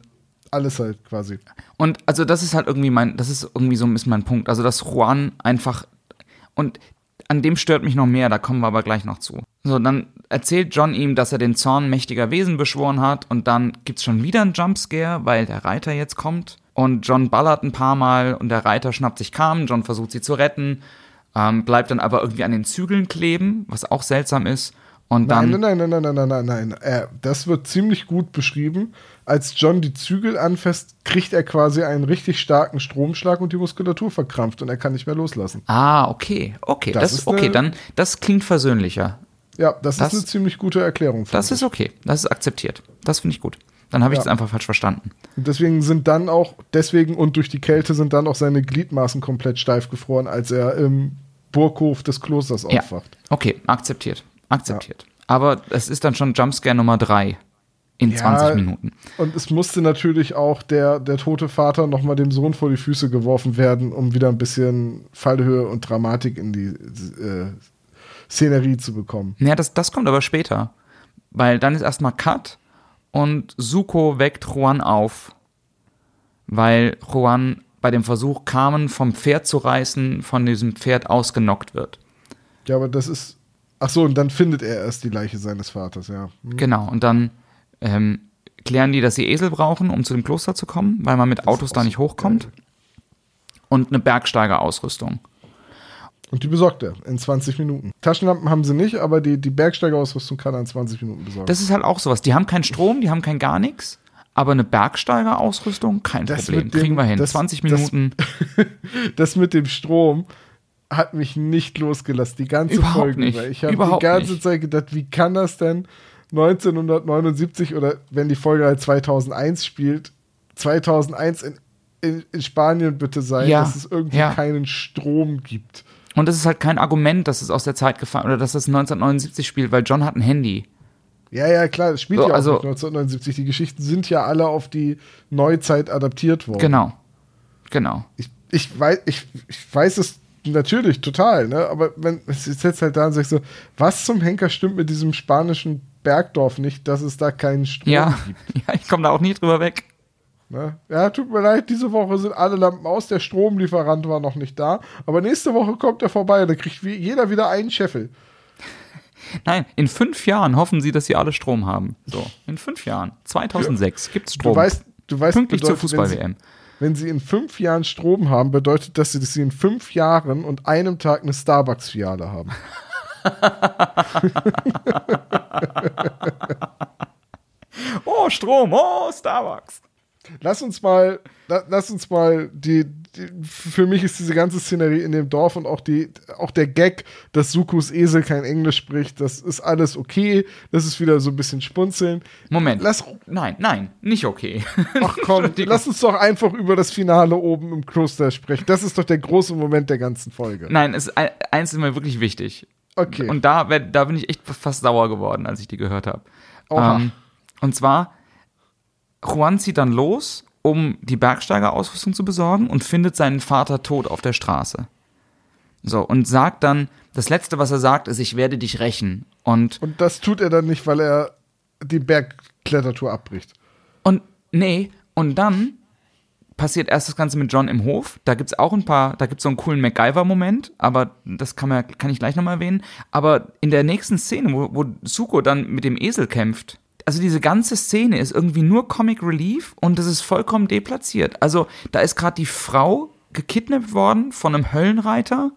alles halt quasi. und also das ist halt irgendwie mein, das ist irgendwie so ein bisschen mein Punkt. Also dass Juan einfach und an dem stört mich noch mehr, da kommen wir aber gleich noch zu. So, dann erzählt John ihm, dass er den Zorn mächtiger Wesen beschworen hat und dann gibt's schon wieder einen Jumpscare, weil der Reiter jetzt kommt und John ballert ein paar Mal und der Reiter schnappt sich Carmen, John versucht sie zu retten, ähm, bleibt dann aber irgendwie an den Zügeln kleben, was auch seltsam ist und dann Nein, nein, nein, nein, nein, nein, nein, nein. Äh, das wird ziemlich gut beschrieben. Als John die Zügel anfasst, kriegt er quasi einen richtig starken Stromschlag und die Muskulatur verkrampft und er kann nicht mehr loslassen. Ah, okay, okay, Das das, ist okay, dann das klingt versöhnlicher. Ja, das, Das- ist eine ziemlich gute Erklärung. Das ist okay, das ist akzeptiert. Das finde ich gut. Dann habe ich Ja. es einfach falsch verstanden. Und deswegen sind dann auch, deswegen und durch die Kälte sind dann auch seine Gliedmaßen komplett steif gefroren, als er im Burghof des Klosters Ja. aufwacht. Okay, akzeptiert. Akzeptiert. Aber es ist dann schon Jumpscare Nummer 3 in Ja, 20 Minuten. Und es musste natürlich auch der, der tote Vater nochmal dem Sohn vor die Füße geworfen werden, um wieder ein bisschen Fallhöhe und Dramatik in die äh, Szenerie zu bekommen. Ja, das, das kommt aber später. Weil dann ist erstmal Cut und Suko weckt Juan auf. Weil Juan bei dem Versuch, Carmen vom Pferd zu reißen, von diesem Pferd ausgenockt wird. Ja, aber das ist. Ach so, und dann findet er erst die Leiche seines Vaters, ja. Hm. Genau, und dann ähm, klären die, dass sie Esel brauchen, um zu dem Kloster zu kommen, weil man mit Autos auch da nicht hochkommt. Und eine Bergsteigerausrüstung. Und die besorgt er in 20 Minuten. Taschenlampen haben sie nicht, aber die, die Bergsteigerausrüstung kann er in 20 Minuten besorgen. Das ist halt auch sowas. Die haben keinen Strom, die haben kein gar nichts, aber eine Bergsteigerausrüstung, kein Das Problem. dem- Kriegen wir hin. das- 20 das- Minuten. das mit dem Strom hat mich nicht losgelassen, die ganze Überhaupt Folge nicht. über. Ich habe die ganze nicht. Zeit gedacht, wie kann das denn 1979 oder wenn die Folge halt 2001 spielt, 2001 in, in, in Spanien bitte sein, Ja, dass es irgendwie ja. keinen Strom gibt. Und das ist halt kein Argument, dass es aus der Zeit gefallen oder dass es 1979 spielt, weil John hat ein Handy. Ja, ja, klar, das spielt So, ja auch also- nicht 1979. Die Geschichten sind ja alle auf die Neuzeit adaptiert worden. Genau. Genau. Ich, ich, weiß, ich, ich weiß es natürlich total, ne? aber wenn es ist jetzt halt da und sagst so, was zum Henker stimmt mit diesem spanischen Bergdorf nicht, dass es da keinen Strom Ja, gibt? ja ich komme da auch nie drüber weg. Ne? Ja, tut mir leid, diese Woche sind alle Lampen aus, der Stromlieferant war noch nicht da, aber nächste Woche kommt er vorbei und da kriegt jeder wieder einen Scheffel. Nein, in fünf Jahren hoffen sie, dass sie alle Strom haben. So, in fünf Jahren. 2006 gibt's Strom. Du weißt, du weißt, Pünktlich zur bedeutet, wenn sie- Fußball-WM. Wenn sie in fünf Jahren Strom haben, bedeutet das, dass sie in fünf Jahren und einem Tag eine Starbucks-Filiale haben. Oh, Strom, oh, Starbucks. Lass uns mal, la, lass uns mal die, die, für mich ist diese ganze Szenerie in dem Dorf und auch die, auch der Gag, dass Sukus Esel kein Englisch spricht, das ist alles okay. Das ist wieder so ein bisschen spunzeln. Moment. Lass, Nein, nein, nicht okay. ach komm, lass uns doch einfach über das Finale oben im Kloster sprechen. Das ist doch der große Moment der ganzen Folge. Nein, es, ein- eins ist mir wirklich wichtig. Okay. Und da, da bin ich echt fast sauer geworden, als ich die gehört habe. Ähm, und zwar, Juan zieht dann los, um die Bergsteigerausrüstung zu besorgen und findet seinen Vater tot auf der Straße. So, und sagt dann, das Letzte, was er sagt, ist, ich werde dich rächen. Und, Und das tut er dann nicht, weil er die Bergklettertour abbricht. und nee, und dann passiert erst das Ganze mit John im Hof. Da gibt's auch ein paar, da gibt's so einen coolen MacGyver-Moment, aber das kann, man, kann ich gleich nochmal erwähnen. Aber in der nächsten Szene, wo, wo Suko dann mit dem Esel kämpft, also diese ganze Szene ist irgendwie nur Comic Relief und das ist vollkommen deplatziert. Also da ist gerade die Frau gekidnappt worden von einem Höllenreiter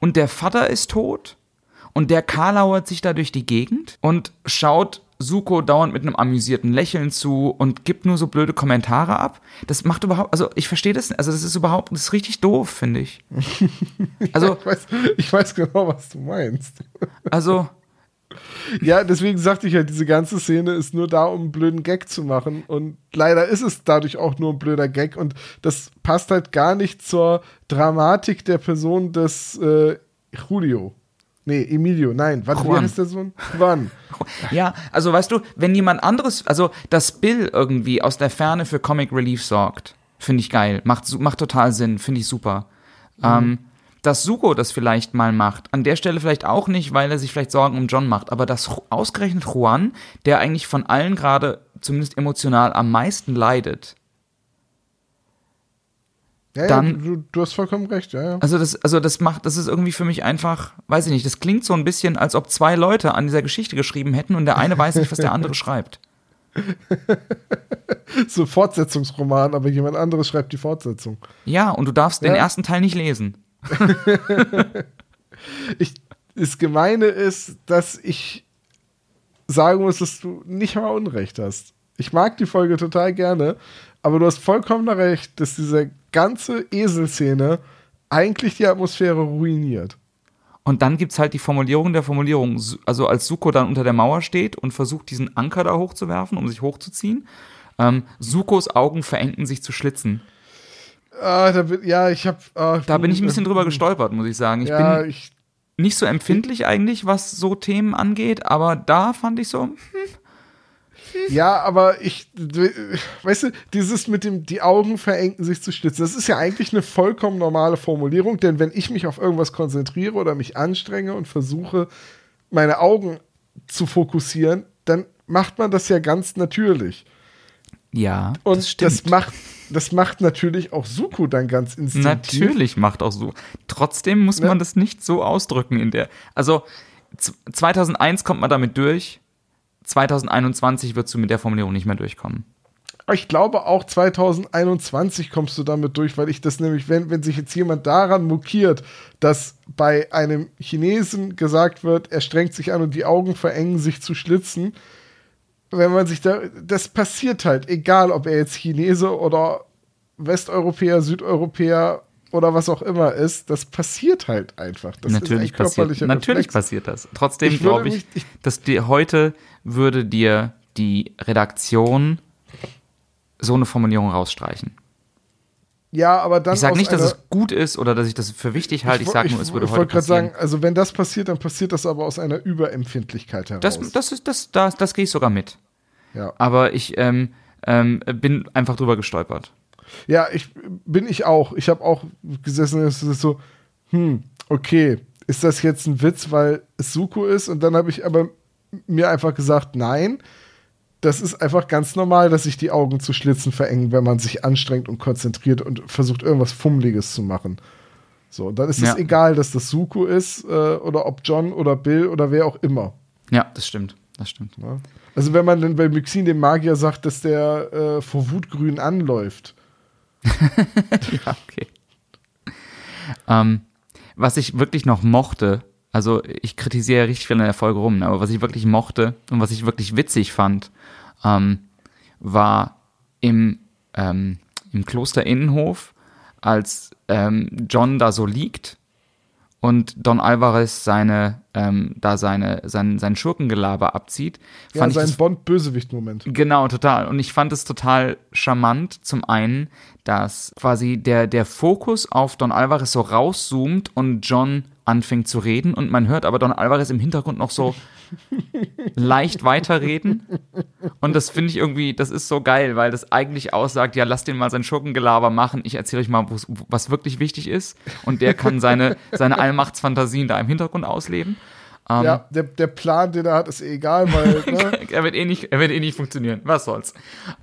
und der Vater ist tot und der karlauert sich da durch die Gegend und schaut Suko dauernd mit einem amüsierten Lächeln zu und gibt nur so blöde Kommentare ab. Das macht überhaupt, also ich verstehe das, nicht. also das ist überhaupt, das ist richtig doof, finde ich. Also, Ich weiß, ich weiß genau, was du meinst. also, Ja, deswegen sagte ich ja, diese ganze Szene ist nur da, um einen blöden Gag zu machen. Und leider ist es dadurch auch nur ein blöder Gag. Und das passt halt gar nicht zur Dramatik der Person des äh, Julio. Nee, Emilio, nein. Wie Juan. heißt der Sohn? Juan. ja, also weißt du, wenn jemand anderes, also dass Bill irgendwie aus der Ferne für Comic Relief sorgt, finde ich geil, macht, macht total Sinn, finde ich super. Ähm, dass Suko das vielleicht mal macht, an der Stelle vielleicht auch nicht, weil er sich vielleicht Sorgen um John macht, aber dass ausgerechnet Juan, der eigentlich von allen gerade zumindest emotional am meisten leidet, Ja, Dann- ja, du, du hast vollkommen recht, ja, ja. Also das, also das macht, das ist irgendwie für mich einfach, weiß ich nicht, das klingt so ein bisschen, als ob zwei Leute an dieser Geschichte geschrieben hätten und der eine weiß nicht, was der andere schreibt. So Fortsetzungsroman, aber jemand anderes schreibt die Fortsetzung. Ja, und du darfst den Ja. ersten Teil nicht lesen. Ich, das Gemeine ist, dass ich sagen muss, dass du nicht mal Unrecht hast. Ich mag die Folge total gerne, aber du hast vollkommen recht, dass diese ganze Eselszene eigentlich die Atmosphäre ruiniert. Und dann gibt's halt die Formulierung der Formulierung. Also als Suko dann unter der Mauer steht und versucht, diesen Anker da hochzuwerfen, um sich hochzuziehen. Ähm, Sukos Augen verengten sich zu Schlitzen. Ah, da bin, ja, ich hab. ah, Da bin ich ein bisschen drüber gestolpert, muss ich sagen. Ich ja, bin ich, nicht so empfindlich eigentlich, was so Themen angeht, aber da fand ich so, ja, aber ich, weißt du, dieses mit dem, die Augen verengten sich zu schlitzen, das ist ja eigentlich eine vollkommen normale Formulierung, denn wenn ich mich auf irgendwas konzentriere oder mich anstrenge und versuche, meine Augen zu fokussieren, dann macht man das ja ganz natürlich. ja, Und das stimmt. macht, das macht natürlich auch Suko dann ganz instinktiv. Natürlich macht auch so. Trotzdem muss Ja. man das nicht so ausdrücken in der. Also z- 2001 kommt man damit durch. 2021 wirst du mit der Formulierung nicht mehr durchkommen. Ich glaube, auch 2021 kommst du damit durch, weil ich das nämlich, wenn, wenn sich jetzt jemand daran mokiert, dass bei einem Chinesen gesagt wird, er strengt sich an und die Augen verengen sich zu schlitzen, wenn man sich da, das passiert halt, egal ob er jetzt Chinese oder Westeuropäer, Südeuropäer oder was auch immer ist, das passiert halt einfach. Das natürlich passiert, natürlich passiert das. Trotzdem glaube ich, ich, dass dir heute würde dir die Redaktion so eine Formulierung rausstreichen. Ja, aber dann. Ich sage nicht, dass es gut ist oder dass ich das für wichtig halte. Ich, ich sage nur, es würde ich heute wollte gerade sagen, also wenn das passiert, dann passiert das aber aus einer Überempfindlichkeit heraus. Das, das, ist, das, das, das gehe ich sogar mit. Ja. Aber ich ähm, ähm, bin einfach drüber gestolpert. Ja, ich bin ich auch. Ich habe auch gesessen, es ist so, hm, okay, ist das jetzt ein Witz, weil es Suko ist? Und dann habe ich aber mir einfach gesagt, nein, das ist einfach ganz normal, dass sich die Augen zu Schlitzen verengen, wenn man sich anstrengt und konzentriert und versucht, irgendwas Fummeliges zu machen. So, dann ist ja. es egal, dass das Suko ist äh, oder ob John oder Bill oder wer auch immer. Ja, das stimmt. Das stimmt. Ja. Also, wenn man dann bei Mixin dem Magier sagt, dass der äh, vor Wutgrün anläuft. ja, okay. Ähm, was ich wirklich noch mochte, also ich kritisiere ja richtig viel in der rum, aber was ich wirklich mochte und was ich wirklich witzig fand, ähm, war im, ähm, im Kloster Innenhof, als ähm, John da so liegt und Don Alvarez seine, ähm, da seine, sein, sein Schurkengelaber abzieht. Ja, sein Bond-Bösewicht-Moment. Genau, total. Und ich fand es total charmant, zum einen, dass quasi der, der Fokus auf Don Alvarez so rauszoomt und John anfängt zu reden und man hört aber Don Alvarez im Hintergrund noch so leicht weiterreden. Und das finde ich irgendwie, das ist so geil, weil das eigentlich aussagt, ja, lass den mal sein Schurkengelaber machen, ich erzähle euch mal, was wirklich wichtig ist. Und der kann seine, seine Allmachtsfantasien da im Hintergrund ausleben. Um, ja, der, der Plan, den er hat, ist eh egal, weil. Ne? er, wird eh nicht, er wird eh nicht funktionieren. Was soll's.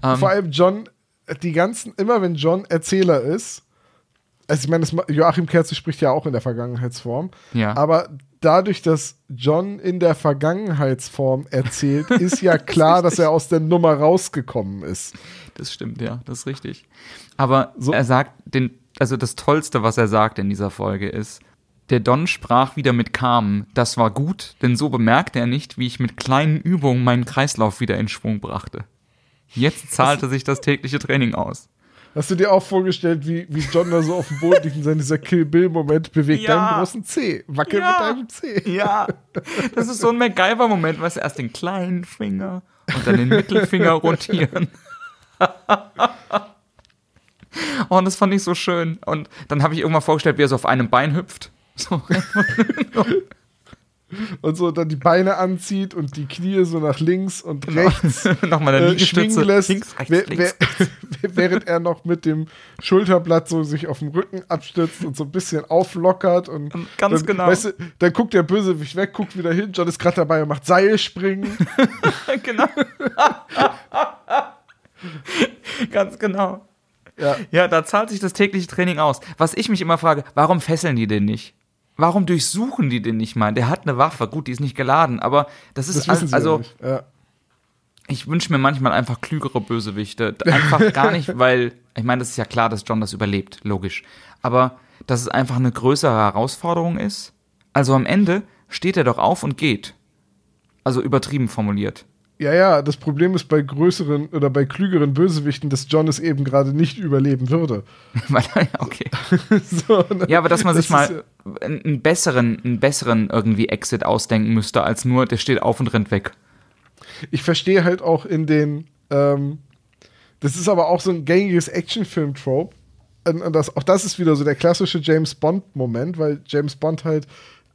Um, Vor allem John, die ganzen, immer wenn John Erzähler ist, also ich meine, Joachim Kerze spricht ja auch in der Vergangenheitsform. Ja. Aber dadurch, dass John in der Vergangenheitsform erzählt, ist ja klar, das dass er aus der Nummer rausgekommen ist. Das stimmt, ja, das ist richtig. Aber so. er sagt den, also das Tollste, was er sagt in dieser Folge ist, der Don sprach wieder mit Carmen. Das war gut, denn so bemerkte er nicht, wie ich mit kleinen Übungen meinen Kreislauf wieder in Schwung brachte. Jetzt zahlte sich das tägliche Training aus. Hast du dir auch vorgestellt, wie, wie John da so auf dem Boden liegt und sein dieser Kill Bill-Moment bewegt ja. deinen großen C. Wackel ja. mit deinem C. Ja. Das ist so ein MacGyver-Moment, du, erst den kleinen Finger und dann den Mittelfinger rotieren. oh, und das fand ich so schön. Und dann habe ich irgendwann vorgestellt, wie er so auf einem Bein hüpft. So und so dann die Beine anzieht und die Knie so nach links und genau. rechts nochmal eine äh, lässt, links, rechts, wer. Wer, während er noch mit dem Schulterblatt so sich auf dem Rücken abstützt und so ein bisschen auflockert und ganz dann, genau. Weißt du, dann guckt der Bösewicht weg, guckt wieder hin, John ist gerade dabei und macht Seilspringen. genau. ganz genau. Ja. ja, da zahlt sich das tägliche Training aus. Was ich mich immer frage, warum fesseln die den nicht? Warum durchsuchen die den nicht mal? Der hat eine Waffe, gut, die ist nicht geladen, aber das ist das also. Ja ja. Ich wünsche mir manchmal einfach klügere Bösewichte. Einfach gar nicht, weil, ich meine, das ist ja klar, dass John das überlebt, logisch. Aber dass es einfach eine größere Herausforderung ist. Also am Ende steht er doch auf und geht. Also übertrieben formuliert. Ja, ja, das Problem ist bei größeren oder bei klügeren Bösewichten, dass John es eben gerade nicht überleben würde. okay. so, ne? Ja, aber dass man sich mal einen besseren, einen besseren irgendwie Exit ausdenken müsste, als nur, der steht auf und rennt weg. Ich verstehe halt auch in den, ähm, das ist aber auch so ein gängiges Actionfilm-Trope. Und das, auch das ist wieder so der klassische James Bond-Moment, weil James Bond halt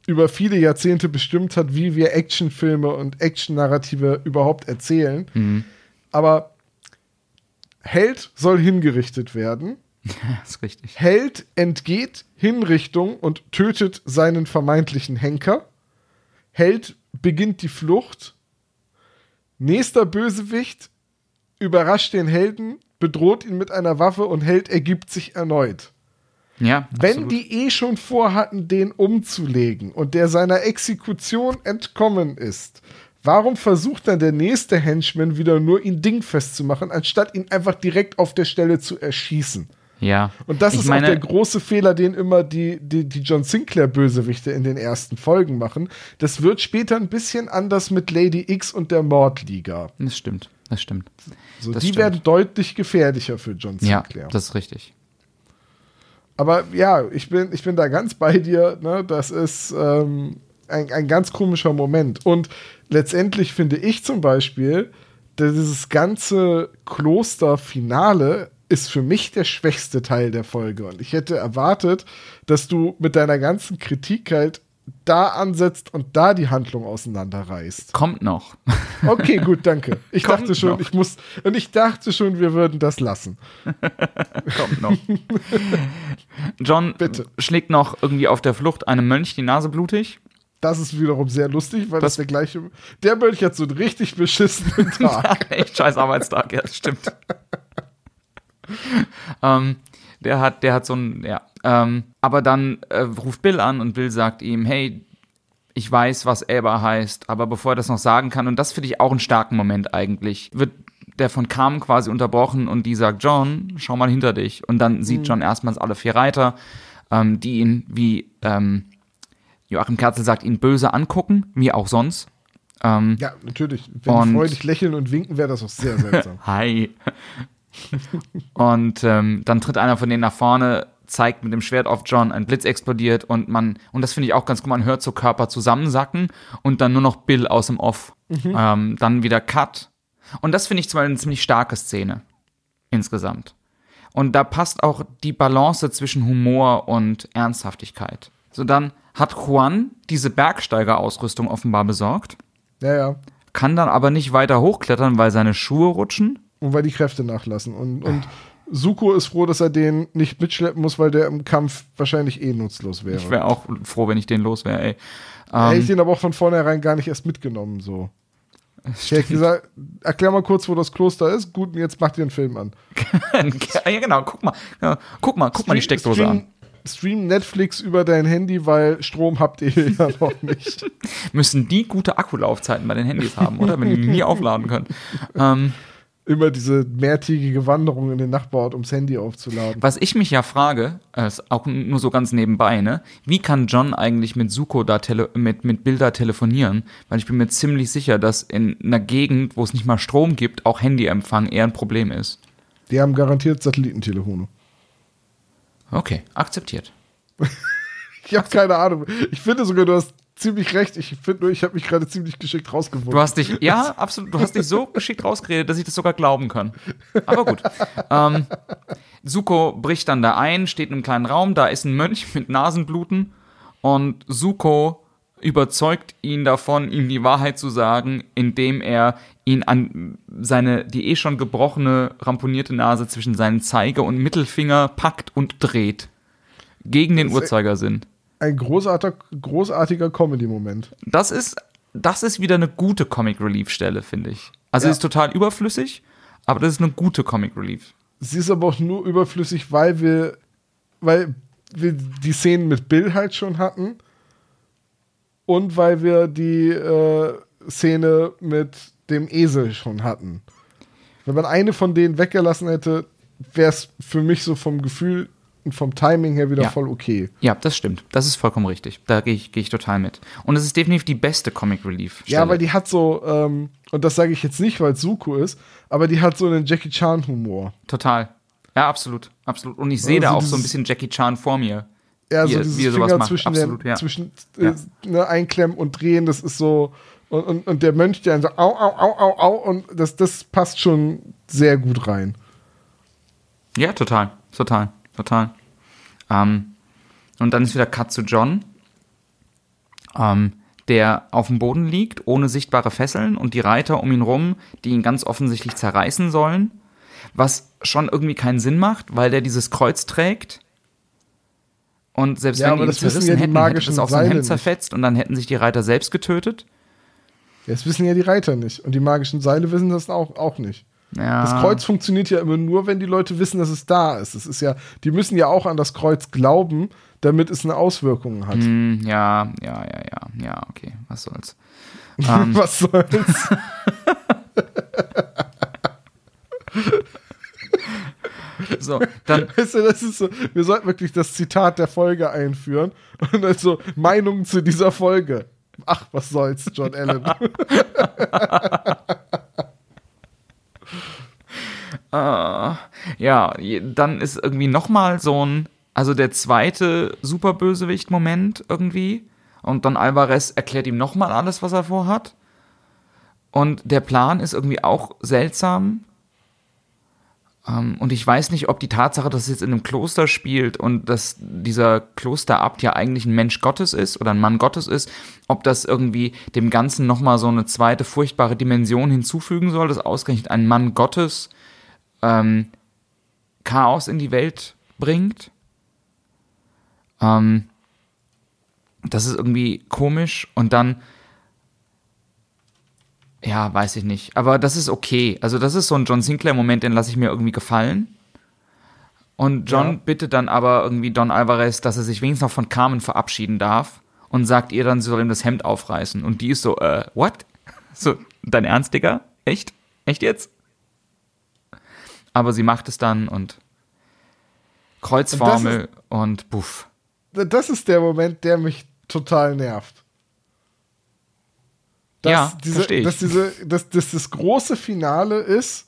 über viele Jahrzehnte bestimmt hat, wie wir Actionfilme und Action-Narrative überhaupt erzählen. Mhm. Aber Held soll hingerichtet werden. Ja, ist richtig. Held entgeht Hinrichtung und tötet seinen vermeintlichen Henker. Held beginnt die Flucht. Nächster Bösewicht überrascht den Helden, bedroht ihn mit einer Waffe und Held ergibt sich erneut. Ja, Wenn die eh schon vorhatten, den umzulegen und der seiner Exekution entkommen ist, warum versucht dann der nächste Henchman wieder nur ihn dingfest zu machen, anstatt ihn einfach direkt auf der Stelle zu erschießen? Ja. Und das Ich ist meine- auch der große Fehler, den immer die, die, die John Sinclair-Bösewichte in den ersten Folgen machen. Das wird später ein bisschen anders mit Lady X und der Mordliga. Das stimmt, das stimmt. So, Das die stimmt. werden deutlich gefährlicher für John Ja, Sinclair. das ist richtig. Aber ja, ich bin, ich bin da ganz bei dir. Ne? Das ist ähm, ein, ein ganz komischer Moment. Und letztendlich finde ich zum Beispiel, dass dieses ganze Klosterfinale ist für mich der schwächste Teil der Folge. Und ich hätte erwartet, dass du mit deiner ganzen Kritik halt da ansetzt und da die Handlung auseinanderreißt. Kommt noch. Okay, gut, danke. Ich Kommt dachte schon, noch. ich muss, und ich dachte schon, wir würden das lassen. Kommt noch. John Bitte. schlägt noch irgendwie auf der Flucht einem Mönch die Nase blutig. Das ist wiederum sehr lustig, weil das, Das- der gleiche. Der Mönch hat so einen richtig beschissenen Tag. Echt scheiß Arbeitstag, ja, das stimmt. ähm, der hat, der hat so ein, ja. Ähm, aber dann äh, ruft Bill an und Bill sagt ihm, hey, ich weiß, was Elba heißt, aber bevor er das noch sagen kann, und das finde ich auch einen starken Moment eigentlich, wird der von Carmen quasi unterbrochen und die sagt, John, schau mal hinter dich. Und dann sieht John erstmals alle vier Reiter, ähm, die ihn, wie ähm, Joachim Kerzel sagt, ihn böse angucken, wie auch sonst. Ähm, Ja, natürlich. Wenn Und- die freudig lächeln und winken, wäre das auch sehr seltsam. Hi. und ähm, dann tritt einer von denen nach vorne, zeigt mit dem Schwert auf John, ein Blitz explodiert und man, und das finde ich auch ganz gut, man hört so Körper zusammensacken und dann nur noch Bill aus dem Off. Ähm, dann wieder Cut. Und das finde ich zwar eine ziemlich starke Szene. Insgesamt. Und da passt auch die Balance zwischen Humor und Ernsthaftigkeit. So, dann hat Juan diese Bergsteigerausrüstung offenbar besorgt, ja, ja. kann dann aber nicht weiter hochklettern, weil seine Schuhe rutschen. Und weil die Kräfte nachlassen. Und, und Suko ist froh, dass er den nicht mitschleppen muss, weil der im Kampf wahrscheinlich eh nutzlos wäre. Ich wäre auch froh, wenn ich den los wäre, ey. Hätte ich Ähm, den aber auch von vornherein gar nicht erst mitgenommen, so. Ich hätte gesagt, erklär mal kurz, wo das Kloster ist. Gut, und jetzt macht ihr einen Film an. ja, genau, guck mal. Ja, guck mal, guck mal die Steckdose stream, an. Stream Netflix über dein Handy, weil Strom habt ihr ja noch nicht. Müssen die gute Akkulaufzeiten bei den Handys haben, oder? Wenn die nie aufladen können. Ähm, Immer diese mehrtägige Wanderung in den Nachbarort, ums Handy aufzuladen. was ich mich ja frage, äh, ist auch nur so ganz nebenbei, ne? Wie kann John eigentlich mit Suko da tele mit, mit Bilder telefonieren? Weil ich bin mir ziemlich sicher, dass in einer Gegend, wo es nicht mal Strom gibt, auch Handyempfang eher ein Problem ist. Die haben garantiert Satellitentelefone. Okay, akzeptiert. Ich habe keine Ahnung. Ich finde sogar, du hast ziemlich recht. Ich finde nur, ich habe mich gerade ziemlich geschickt rausgewunden. Du hast dich, ja, absolut, du hast dich so geschickt rausgeredet, dass ich das sogar glauben kann. Aber gut. ähm, Suko bricht dann da ein, steht in einem kleinen Raum, da ist ein Mönch mit Nasenbluten und Suko überzeugt ihn davon, ihm die Wahrheit zu sagen, indem er ihn an seine, die eh schon gebrochene, ramponierte Nase zwischen seinen Zeige- und Mittelfinger packt und dreht. Gegen den Uhrzeigersinn. Ein großartiger, großartiger Comedy-Moment. Das ist, das ist wieder eine gute Comic Relief Stelle, finde ich. Also Ja. ist total überflüssig, aber das ist eine gute Comic Relief. Sie ist aber auch nur überflüssig, weil wir, weil wir die Szenen mit Bill halt schon hatten und weil wir die äh, Szene mit dem Esel schon hatten. Wenn man eine von denen weggelassen hätte, wäre es für mich so vom Gefühl vom Timing her wieder Ja. voll okay. Ja, das stimmt. Das ist vollkommen richtig. Da gehe ich, geh ich total mit. Und es ist definitiv die beste Comic Relief. Ja, weil die hat so, ähm, und das sage ich jetzt nicht, weil es Suko ist, aber die hat so einen Jackie Chan-Humor. Total. Ja, absolut. Absolut. Und ich sehe da Also auch so ein bisschen Jackie Chan vor mir. Ja, Wie so dieses wie er sowas Finger zwischen, Absolut, den, ja. zwischen äh, ne, einklemmen und drehen, das ist so. Und, und, und der Mönch, der dann so au, au, au, au, au, und das, das passt schon sehr gut rein. Ja, total. Total. Total. Ähm, und dann ist wieder Cut zu John, ähm, der auf dem Boden liegt, ohne sichtbare Fesseln und die Reiter um ihn rum, die ihn ganz offensichtlich zerreißen sollen. Was schon irgendwie keinen Sinn macht, weil der dieses Kreuz trägt. Und selbst Ja, wenn die ihn zerrissen ja hätten, hätte das auch sein Hemd zerfetzt und dann hätten sich die Reiter selbst getötet. Das wissen ja die Reiter nicht. Und die magischen Seile wissen das auch, auch nicht. Ja. Das Kreuz funktioniert ja immer nur, wenn die Leute wissen, dass es da ist. Das ist ja, die müssen ja auch an das Kreuz glauben, damit es eine Auswirkung hat. Hm, ja, ja, ja, ja, ja, okay, was soll's. Ähm, Was soll's? so, So, dann. Weißt du, das ist so, wir sollten wirklich das Zitat der Folge einführen und dann so Meinungen zu dieser Folge. Ach, was soll's, John Allen. Äh, ja, dann ist irgendwie nochmal so ein, also der zweite Superbösewicht-Moment irgendwie. Und Don Alvarez erklärt ihm nochmal alles, was er vorhat. Und der Plan ist irgendwie auch seltsam. Ähm, und ich weiß nicht, ob die Tatsache, dass es jetzt in einem Kloster spielt und dass dieser Klosterabt ja eigentlich ein Mensch Gottes ist oder ein Mann Gottes ist, ob das irgendwie dem Ganzen nochmal so eine zweite furchtbare Dimension hinzufügen soll, dass ausgerechnet ein Mann Gottes ähm, Chaos in die Welt bringt. Ähm, das ist irgendwie komisch und dann, ja, weiß ich nicht. Aber das ist okay. Also, das ist so ein John Sinclair-Moment, den lasse ich mir irgendwie gefallen. Und John Ja. bittet dann aber irgendwie Don Alvarez, dass er sich wenigstens noch von Carmen verabschieden darf und sagt ihr dann, sie soll ihm das Hemd aufreißen. Und die ist so, äh, what? So, dein Ernst, Digga? Echt? Echt jetzt? Aber sie macht es dann und Kreuzformel und, buff. Das ist der Moment, der mich total nervt. Ja, diese, ich. Dass, diese, dass, dass das große Finale ist,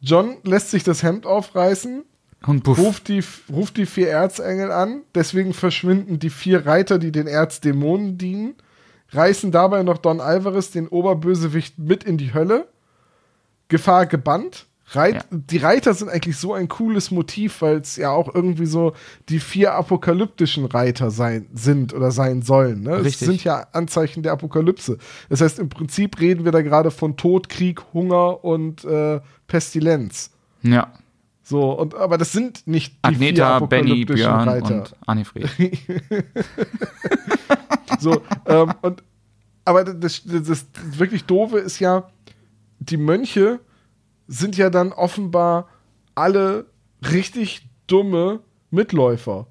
John lässt sich das Hemd aufreißen, Und buff. ruft die, ruft die vier Erzengel an, deswegen verschwinden die vier Reiter, die den Erzdämonen dienen, reißen dabei noch Don Alvarez, den Oberbösewicht, mit in die Hölle. Gefahr gebannt. Reit, Ja. Die Reiter sind eigentlich so ein cooles Motiv, weil es ja auch irgendwie so die vier apokalyptischen Reiter sein, sind oder sein sollen. Ne? Es Richtig. sind ja Anzeichen der Apokalypse. Das heißt, im Prinzip reden wir da gerade von Tod, Krieg, Hunger und äh, Pestilenz. Ja. So, und aber das sind nicht die vier Agneta, Benny, apokalyptischen Björn Reiter. und Annefried. So, ähm, und aber das, das, das wirklich doofe ist ja, die Mönche sind ja dann offenbar alle richtig dumme Mitläufer.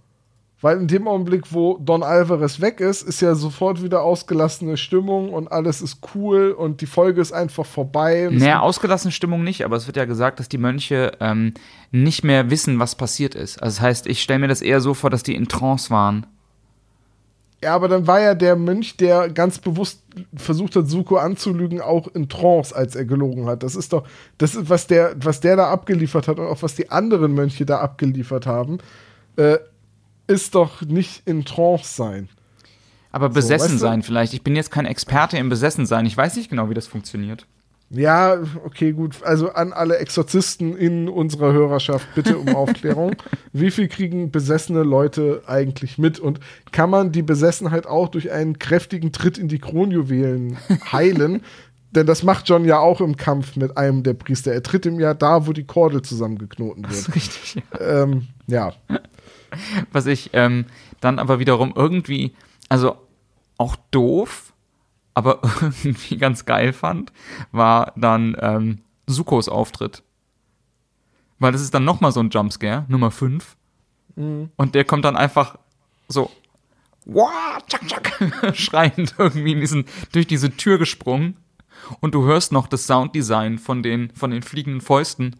Weil in dem Augenblick, wo Don Alvarez weg ist, ist ja sofort wieder ausgelassene Stimmung und alles ist cool und die Folge ist einfach vorbei. Naja, ausgelassene Stimmung nicht, aber es wird ja gesagt, dass die Mönche ähm, nicht mehr wissen, was passiert ist. Also das heißt, ich stelle mir das eher so vor, dass die in Trance waren. Ja, aber dann war ja der Mönch, der ganz bewusst versucht hat, Suko anzulügen, auch in Trance, als er gelogen hat. Das ist doch, das ist, was der, was der da abgeliefert hat und auch was die anderen Mönche da abgeliefert haben, äh, ist doch nicht in Trance sein. Aber besessen weißt du? sein vielleicht. Ich bin jetzt kein Experte im Besessen sein. Ich weiß nicht genau, wie das funktioniert. Ja, okay, gut. Also an alle Exorzisten in unserer Hörerschaft bitte um Aufklärung. Wie viel kriegen besessene Leute eigentlich mit? Und kann man die Besessenheit auch durch einen kräftigen Tritt in die Kronjuwelen heilen? Denn das macht John ja auch im Kampf mit einem der Priester. Er tritt ihm ja da, wo die Kordel zusammengeknoten wird. Richtig. Ja. ähm, ja. Was ich ähm, dann aber wiederum irgendwie, also auch doof, aber irgendwie ganz geil fand, war dann ähm, Sukos Auftritt. Weil das ist dann nochmal so ein Jumpscare, Nummer 5. Und der kommt dann einfach so, wow, tschak, tschak, schreiend irgendwie in diesen, durch diese Tür gesprungen. Und du hörst noch das Sounddesign von den, von den fliegenden Fäusten.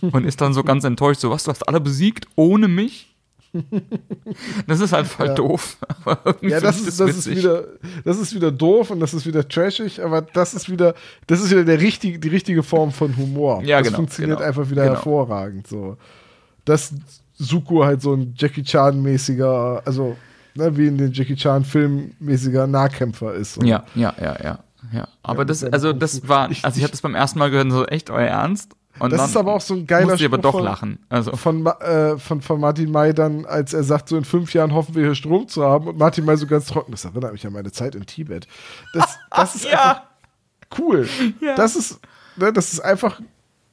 Und ist dann so ganz enttäuscht, so was, du hast alle besiegt, ohne mich? Das ist halt voll Ja. doof. Ja, das ist, das ist witzig. wieder, das ist wieder doof und das ist wieder trashig, aber das ist wieder, das ist wieder der richtige, die richtige Form von Humor. Ja, das genau, funktioniert genau, einfach wieder genau. hervorragend. So. Dass Suko halt so ein Jackie Chan-mäßiger, also ne, wie in den Jackie Chan-Filmen mäßiger Nahkämpfer ist. Ja, ja, ja, ja. ja. Aber Ja, das, also das war, also ich ich- hatte das beim ersten Mal gehört, so echt euer Ernst? Und Das ist aber auch so ein geiler musste ich aber Spruch doch von- lachen. Also, Von, äh, von, von Martin May dann, als er sagt, so in fünf Jahren hoffen wir hier Strom zu haben und Martin May so ganz trocken, das erinnert mich an meine Zeit in Tibet. Das, das ist einfach cool. Ja. Das ist, ne, das ist einfach,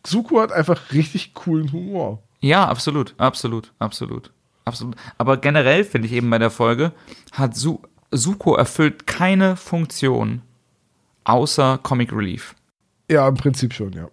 Suko hat einfach richtig coolen Humor. Ja, absolut, absolut, absolut, absolut. Aber generell finde ich eben bei der Folge, hat Su Suko erfüllt keine Funktion außer Comic Relief. Ja, im Prinzip schon, ja.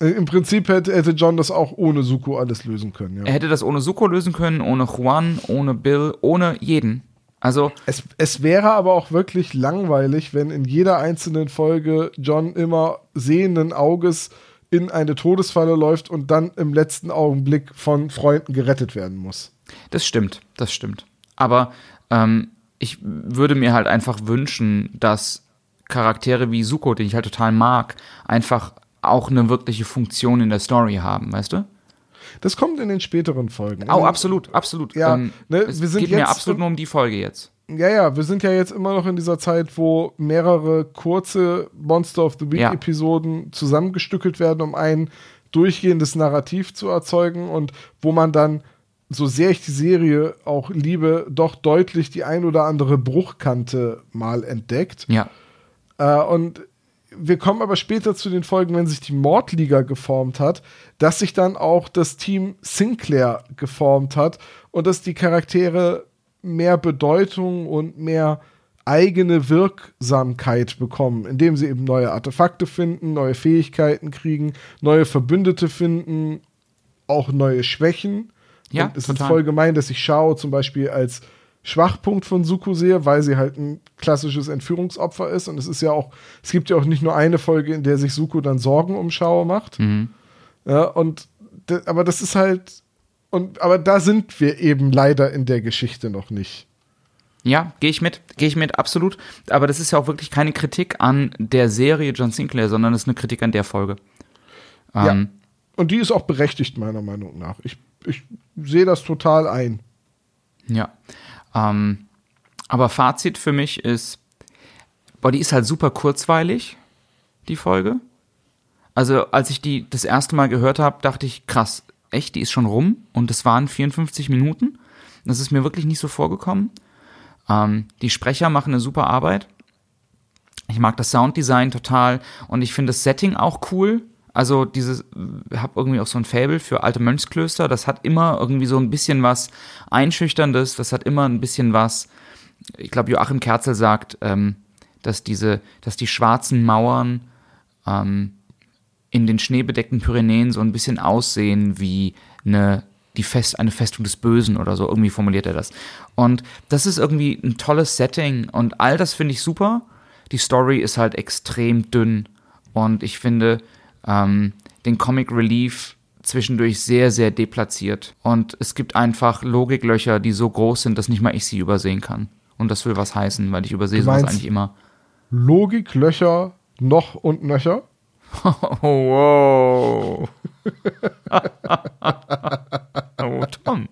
Äh, Im Prinzip hätte, hätte John das auch ohne Suko alles lösen können, Er ja. hätte das ohne Suko lösen können, ohne Juan, ohne Bill, ohne jeden. Also, Es, es wäre aber auch wirklich langweilig, wenn in jeder einzelnen Folge John immer sehenden Auges in eine Todesfalle läuft und dann im letzten Augenblick von Freunden gerettet werden muss. Das stimmt, das stimmt. Aber ähm, ich würde mir halt einfach wünschen, dass Charaktere wie Suko, den ich halt total mag, einfach auch eine wirkliche Funktion in der Story haben, weißt du? Das kommt in den späteren Folgen. Oh, absolut, absolut. Ja, ähm, ne, es wir sind geht mir jetzt absolut im- nur um die Folge jetzt. Ja, ja, wir sind ja jetzt immer noch in dieser Zeit, wo mehrere kurze Monster of the Week Ja. Zusammengestückelt werden, um ein durchgehendes Narrativ zu erzeugen und wo man dann, so sehr ich die Serie auch liebe, doch deutlich die ein oder andere Bruchkante mal entdeckt. Ja. Äh, und wir kommen aber später zu den Folgen, wenn sich die Mordliga geformt hat, dass sich dann auch das Team Sinclair geformt hat und dass die Charaktere mehr Bedeutung und mehr eigene Wirksamkeit bekommen, indem sie eben neue Artefakte finden, neue Fähigkeiten kriegen, neue Verbündete finden, auch neue Schwächen. Ja, und es total. ist voll gemein, dass ich Shao zum Beispiel als Schwachpunkt von Suko sehe, weil sie halt ein klassisches Entführungsopfer ist. Und es ist ja auch, es gibt ja auch nicht nur eine Folge, in der sich Suko dann Sorgen um Shao macht. Mhm. Ja, und aber das ist halt, und aber da sind wir eben leider in der Geschichte noch nicht. Ja, gehe ich mit, gehe ich mit, absolut. Aber das ist ja auch wirklich keine Kritik an der Serie John Sinclair, sondern es ist eine Kritik an der Folge. Ja. Ähm, Und die ist auch berechtigt, meiner Meinung nach. Ich, ich sehe das total ein. Ja. Ähm, aber Fazit für mich ist, boah, die ist halt super kurzweilig, die Folge. Also, als ich die das erste Mal gehört habe, dachte ich, krass, echt, die ist schon rum und es waren 54 Minuten. Das ist mir wirklich nicht so vorgekommen. Ähm, die Sprecher machen eine super Arbeit. Ich mag das Sounddesign total und ich finde das Setting auch cool. Also dieses, ich habe irgendwie auch so ein Fable für alte Mönchsklöster. Das hat immer irgendwie so ein bisschen was Einschüchterndes. Das hat immer ein bisschen was. Ich glaube, Joachim Kerzel sagt, ähm, dass diese, dass die schwarzen Mauern ähm, in den schneebedeckten Pyrenäen so ein bisschen aussehen wie eine, die Fest, eine Festung des Bösen oder so. Irgendwie formuliert er das. Und das ist irgendwie ein tolles Setting und all das finde ich super. Die Story ist halt extrem dünn und ich finde ähm, den Comic Relief zwischendurch sehr, sehr deplatziert. Und es gibt einfach Logiklöcher, die so groß sind, dass nicht mal ich sie übersehen kann. Und das will was heißen, weil ich übersehe sowas eigentlich immer. Logik, Löcher, noch und nöcher. Oh, wow. oh, Tom.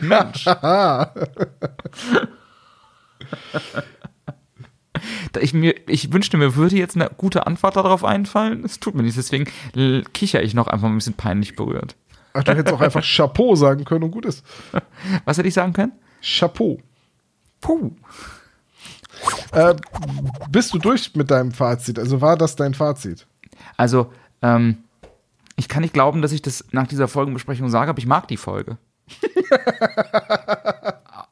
Mensch. Da Ich, mir, ich wünschte, mir würde jetzt eine gute Antwort darauf einfallen. Es tut mir nicht, deswegen kicher ich noch einfach ein bisschen peinlich berührt. Ach, du hättest auch einfach Chapeau sagen können und gut ist. Was hätte ich sagen können? Chapeau. Puh. Äh, bist du durch mit deinem Fazit? Also war das dein Fazit? Also, ähm, ich kann nicht glauben, dass ich das nach dieser Folgenbesprechung sage, aber ich mag die Folge.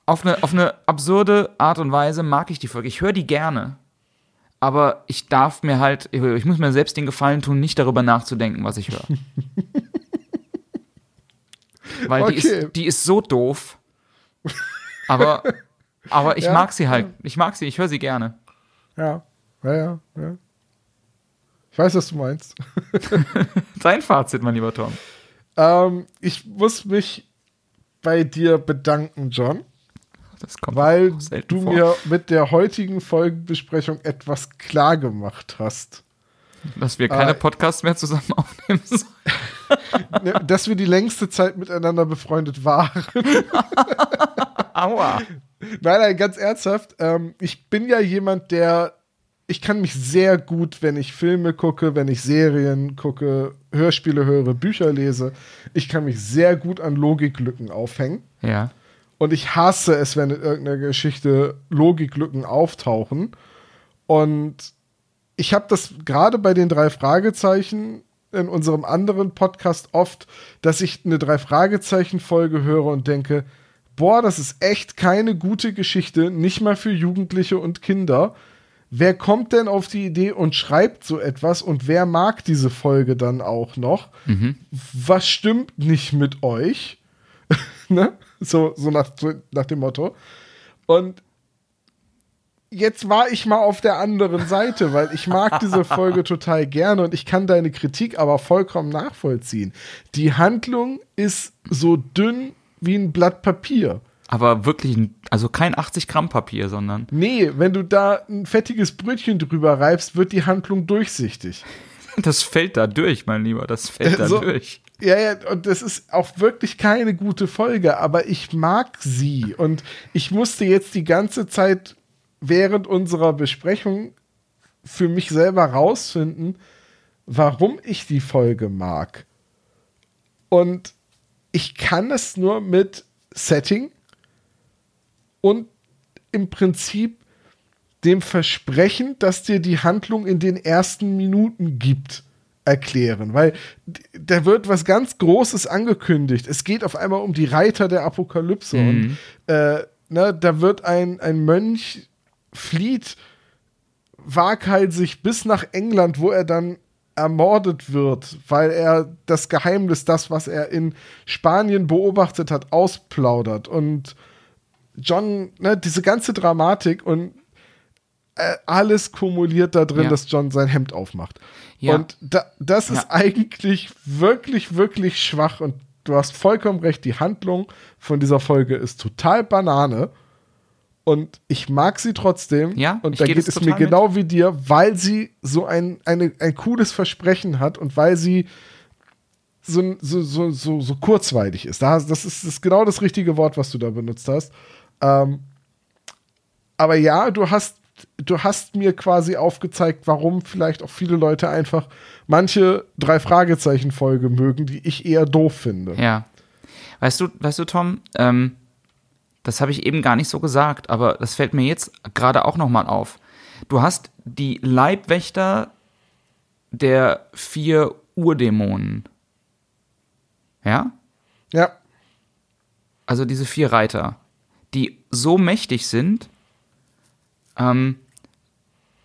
auf, eine, auf eine absurde Art und Weise mag ich die Folge. Ich höre die gerne. Aber ich darf mir halt, ich muss mir selbst den Gefallen tun, nicht darüber nachzudenken, was ich höre. Weil die, Okay. ist, die ist so doof. Aber, aber ich Ja, mag sie halt. Ich mag sie, ich höre sie gerne. Ja. Ja, ja, ja. Ich weiß, was du meinst. Dein Fazit, mein lieber Tom. Ähm, ich muss mich bei dir bedanken, John, weil auch selten du vor. mir mit der heutigen Folgenbesprechung etwas klar gemacht hast. Dass wir keine Äh, Podcasts mehr zusammen aufnehmen sollen. Dass wir die längste Zeit miteinander befreundet waren. Aua. Nein, nein, ganz ernsthaft. Ähm, ich bin ja jemand, der. Ich kann mich sehr gut, wenn ich Filme gucke, wenn ich Serien gucke, Hörspiele höre, Bücher lese. Ich kann mich sehr gut an Logiklücken aufhängen. Ja. Und ich hasse es, wenn in irgendeiner Geschichte Logiklücken auftauchen. Und ich habe das gerade bei den drei Fragezeichen in unserem anderen Podcast oft, dass ich eine drei Fragezeichen Folge höre und denke, boah, das ist echt keine gute Geschichte, nicht mal für Jugendliche und Kinder. Wer kommt denn auf die Idee und schreibt so etwas und wer mag diese Folge dann auch noch? Was stimmt nicht mit euch? ne? So, so, nach, nach dem Motto. Und jetzt war ich mal auf der anderen Seite, weil ich mag diese Folge total gerne und ich kann deine Kritik aber vollkommen nachvollziehen. Die Handlung ist so dünn wie ein Blatt Papier. Aber wirklich, also kein 80 Gramm Papier, sondern. Nee, wenn du da ein fettiges Brötchen drüber reibst, wird die Handlung durchsichtig. Das fällt da durch, mein Lieber, das fällt da so, durch. Ja, ja, und das ist auch wirklich keine gute Folge, aber ich mag sie. Und ich musste jetzt die ganze Zeit während unserer Besprechung für mich selber rausfinden, warum ich die Folge mag. Und ich kann es nur mit Setting und im Prinzip dem Versprechen, dass dir die Handlung in den ersten Minuten gibt, erklären. Weil da wird was ganz Großes angekündigt. Es geht auf einmal um die Reiter der Apokalypse. Mhm. Und äh, ne, da wird ein, ein Mönch flieht waghalsig bis nach England, wo er dann ermordet wird, weil er das Geheimnis, das, was er in Spanien beobachtet hat, ausplaudert. Und John, ne, diese ganze Dramatik und alles kumuliert da drin, ja. dass John sein Hemd aufmacht. Ja. Und da, das ist ja. eigentlich wirklich, wirklich schwach. Und du hast vollkommen recht, die Handlung von dieser Folge ist total Banane. Und ich mag sie trotzdem. Ja, und da geht es mir genau mit. wie dir, weil sie so ein, eine, ein cooles Versprechen hat und weil sie so, so, so, so, so kurzweilig ist. Das, ist, das ist genau das richtige Wort, was du da benutzt hast. Ähm, aber ja, du hast, du hast mir quasi aufgezeigt, warum vielleicht auch viele Leute einfach manche drei Fragezeichen Folge mögen, die ich eher doof finde. Ja. Weißt du, weißt du, Tom, ähm, das habe ich eben gar nicht so gesagt, aber das fällt mir jetzt gerade auch nochmal auf. Du hast die Leibwächter der vier Urdämonen. Ja? Ja. Also diese vier Reiter, die so mächtig sind, ähm,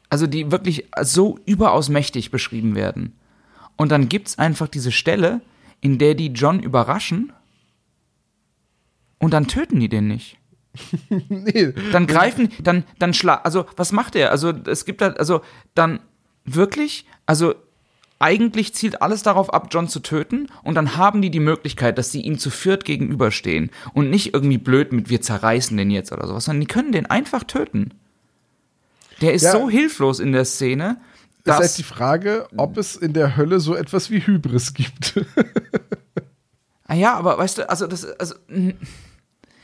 also die wirklich so überaus mächtig beschrieben werden. Und dann gibt es einfach diese Stelle, in der die John überraschen und dann töten die den nicht. nee. Dann greifen, dann, dann schlag, also was macht er? Also es gibt halt, also dann wirklich, also eigentlich zielt alles darauf ab, John zu töten und dann haben die die Möglichkeit, dass sie ihm zu viert gegenüberstehen und nicht irgendwie blöd mit wir zerreißen den jetzt oder sowas, sondern die können den einfach töten. Der ist ja. so hilflos in der Szene. Ist halt die Frage, ob es in der Hölle so etwas wie Hybris gibt. ah ja, aber weißt du, also das, also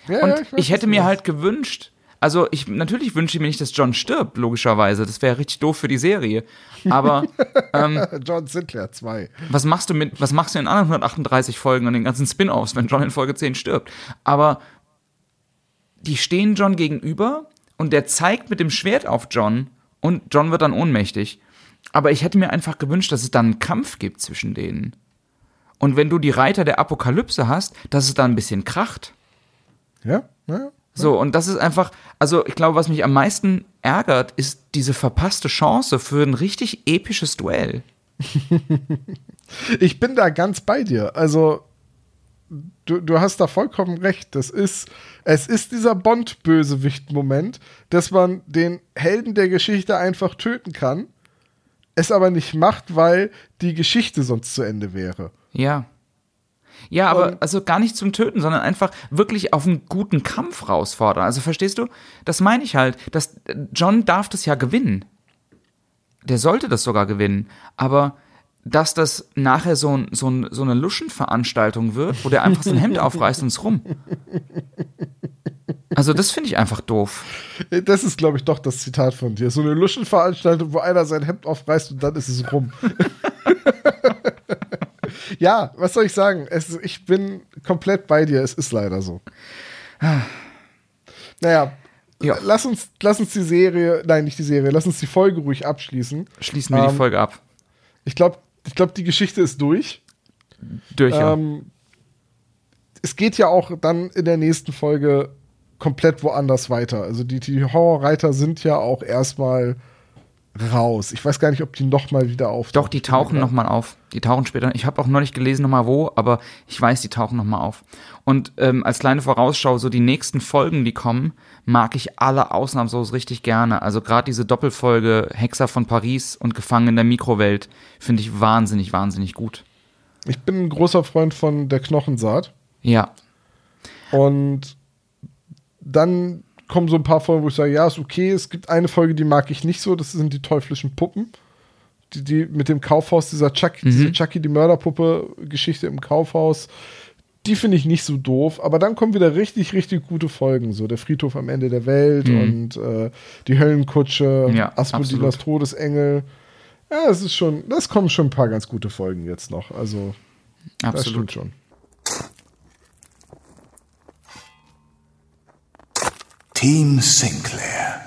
ja, und ich, ich hätte mir halt gewünscht, also ich natürlich wünsche ich mir nicht, dass John stirbt, logischerweise. Das wäre richtig doof für die Serie. Aber ähm, John Sinclair 2. Was machst du mit, was machst du in anderen 138 Folgen und den ganzen Spin-offs, wenn John in Folge 10 stirbt? Aber die stehen John gegenüber und der zeigt mit dem Schwert auf John und John wird dann ohnmächtig. Aber ich hätte mir einfach gewünscht, dass es dann einen Kampf gibt zwischen denen. Und wenn du die Reiter der Apokalypse hast, dass es dann ein bisschen kracht. Ja, ja. So, und das ist einfach, also ich glaube, was mich am meisten ärgert, ist diese verpasste Chance für ein richtig episches Duell. ich bin da ganz bei dir. Also, du, du hast da vollkommen recht. Das ist, es ist dieser Bond-Bösewicht-Moment, dass man den Helden der Geschichte einfach töten kann, es aber nicht macht, weil die Geschichte sonst zu Ende wäre. Ja. Ja, aber und also gar nicht zum Töten, sondern einfach wirklich auf einen guten Kampf rausfordern. Also verstehst du? Das meine ich halt. Dass John darf das ja gewinnen. Der sollte das sogar gewinnen. Aber dass das nachher so, ein, so, ein, so eine Luschenveranstaltung wird, wo der einfach sein Hemd aufreißt und es rum. Also das finde ich einfach doof. Das ist, glaube ich, doch das Zitat von dir. So eine Luschenveranstaltung, wo einer sein Hemd aufreißt und dann ist es rum. ja, was soll ich sagen? Es, ich bin komplett bei dir. Es ist leider so. naja, ja. lass, uns, lass uns die Serie, nein, nicht die Serie, lass uns die Folge ruhig abschließen. Schließen wir ähm, die Folge ab. Ich glaube, ich glaub, die Geschichte ist durch. Durch, ja. Ähm, es geht ja auch dann in der nächsten Folge komplett woanders weiter. Also die, die Horrorreiter sind ja auch erstmal raus. Ich weiß gar nicht, ob die nochmal wieder auftauchen. Doch, die tauchen nochmal auf. Die tauchen später. Ich habe auch noch nicht gelesen, nochmal wo, aber ich weiß, die tauchen nochmal auf. Und ähm, als kleine Vorausschau, so die nächsten Folgen, die kommen, mag ich alle ausnahmslos richtig gerne. Also gerade diese Doppelfolge Hexer von Paris und Gefangen in der Mikrowelt finde ich wahnsinnig, wahnsinnig gut. Ich bin ein großer Freund von der Knochensaat. Ja. Und dann kommen so ein paar Folgen, wo ich sage, ja, ist okay. Es gibt eine Folge, die mag ich nicht so, das sind die teuflischen Puppen. Die, die mit dem Kaufhaus, dieser Chucky, mhm. diese Chucky, die Mörderpuppe-Geschichte im Kaufhaus, die finde ich nicht so doof. Aber dann kommen wieder richtig, richtig gute Folgen. So der Friedhof am Ende der Welt mhm. und äh, die Höllenkutsche, ja, Aspodilas Todesengel. Ja, es ist schon, das kommen schon ein paar ganz gute Folgen jetzt noch. Also, absolut. das stimmt schon. Team Sinclair.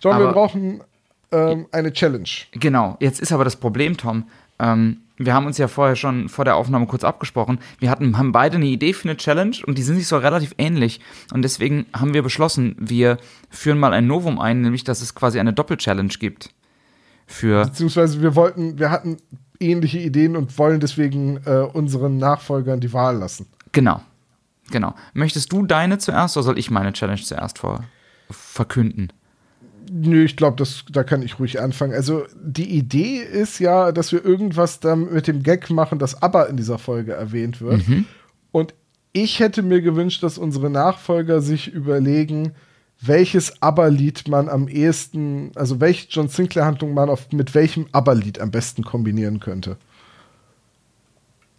John, aber, wir brauchen ähm, eine Challenge. Genau, jetzt ist aber das Problem, Tom. Ähm, wir haben uns ja vorher schon vor der Aufnahme kurz abgesprochen. Wir hatten, haben beide eine Idee für eine Challenge und die sind sich so relativ ähnlich. Und deswegen haben wir beschlossen, wir führen mal ein Novum ein, nämlich dass es quasi eine Doppel-Challenge gibt. Für Beziehungsweise wir wollten, wir hatten ähnliche Ideen und wollen deswegen äh, unseren Nachfolgern die Wahl lassen. Genau. Genau. Möchtest du deine zuerst oder soll ich meine Challenge zuerst vor, verkünden? Nö, ich glaube, da kann ich ruhig anfangen. Also die Idee ist ja, dass wir irgendwas dann mit dem Gag machen, das aber in dieser Folge erwähnt wird. Mhm. Und ich hätte mir gewünscht, dass unsere Nachfolger sich überlegen, welches Aber-Lied man am ehesten, also welche John Sinclair-Handlung man auf, mit welchem Aber-Lied am besten kombinieren könnte.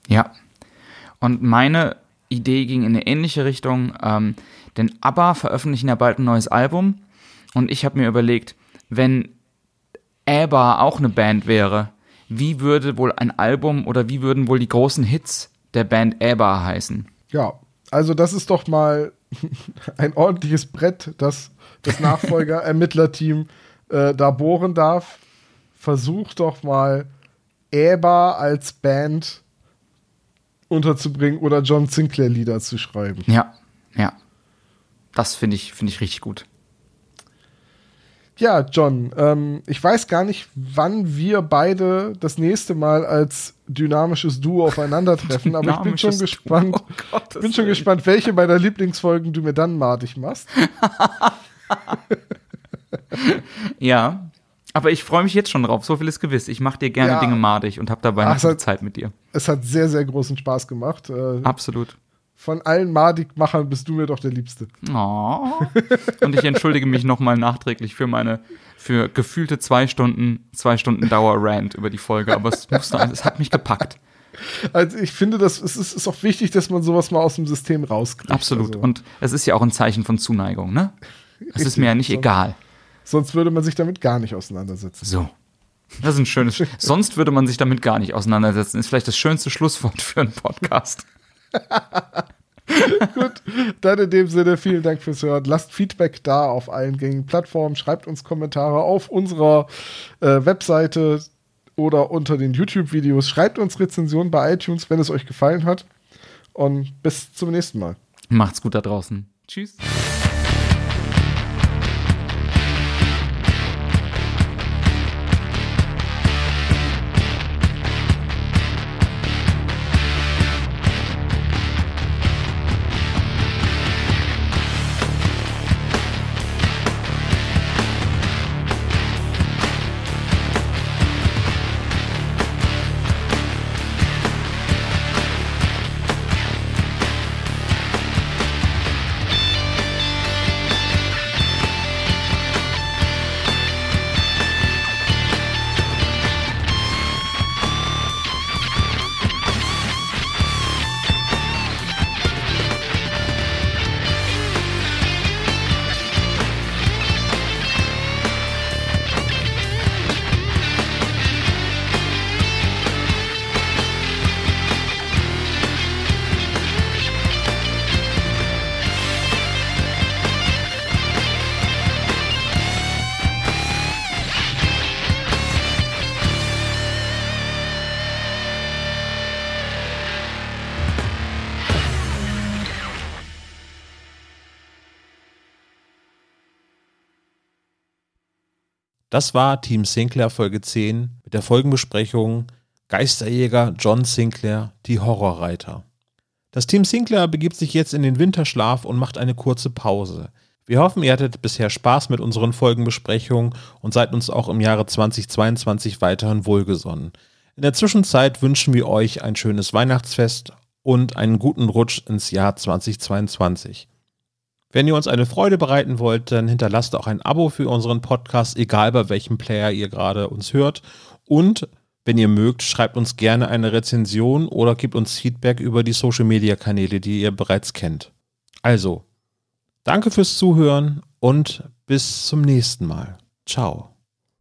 Ja. Und meine Idee ging in eine ähnliche Richtung, ähm, denn ABBA veröffentlichen ja bald ein neues Album und ich habe mir überlegt, wenn ABBA auch eine Band wäre, wie würde wohl ein Album oder wie würden wohl die großen Hits der Band ABBA heißen? Ja, also das ist doch mal ein ordentliches Brett, das das Nachfolger-Ermittlerteam äh, da bohren darf. Versucht doch mal ABBA als Band unterzubringen oder John Sinclair Lieder zu schreiben. Ja, ja. Das finde ich, finde ich richtig gut. Ja, John, ähm, ich weiß gar nicht, wann wir beide das nächste Mal als dynamisches Duo aufeinandertreffen, aber ich bin schon gespannt. Oh Gott, bin schon gespannt, welche meiner Lieblingsfolgen du mir dann madig machst. ja, aber ich freue mich jetzt schon drauf. So viel ist gewiss. Ich mache dir gerne ja. Dinge madig und habe dabei eine gute Zeit mit dir. Es hat sehr, sehr großen Spaß gemacht. Äh, Absolut. Von allen Madig-Machern bist du mir doch der Liebste. Oh. Und ich entschuldige mich nochmal nachträglich für meine, für gefühlte zwei Stunden, zwei Stunden Dauer-Rant über die Folge. Aber es musste, es hat mich gepackt. Also ich finde, das, es ist, ist auch wichtig, dass man sowas mal aus dem System rauskriegt. Absolut. Also. Und es ist ja auch ein Zeichen von Zuneigung, ne? Es ist mir ja nicht egal. Sonst würde man sich damit gar nicht auseinandersetzen. So. Das ist ein schönes. sonst würde man sich damit gar nicht auseinandersetzen. Ist vielleicht das schönste Schlusswort für einen Podcast. Gut, dann in dem Sinne vielen Dank fürs Hören. Lasst Feedback da auf allen gängigen Plattformen. Schreibt uns Kommentare auf unserer äh, Webseite oder unter den YouTube-Videos. Schreibt uns Rezensionen bei iTunes, wenn es euch gefallen hat. Und bis zum nächsten Mal. Macht's gut da draußen. Tschüss. Das war Team Sinclair Folge 10 mit der Folgenbesprechung Geisterjäger John Sinclair, die Horrorreiter. Das Team Sinclair begibt sich jetzt in den Winterschlaf und macht eine kurze Pause. Wir hoffen, ihr hattet bisher Spaß mit unseren Folgenbesprechungen und seid uns auch im Jahre 2022 weiterhin wohlgesonnen. In der Zwischenzeit wünschen wir euch ein schönes Weihnachtsfest und einen guten Rutsch ins Jahr 2022. Wenn ihr uns eine Freude bereiten wollt, dann hinterlasst auch ein Abo für unseren Podcast, egal bei welchem Player ihr gerade uns hört. Und wenn ihr mögt, schreibt uns gerne eine Rezension oder gebt uns Feedback über die Social Media Kanäle, die ihr bereits kennt. Also, danke fürs Zuhören und bis zum nächsten Mal. Ciao.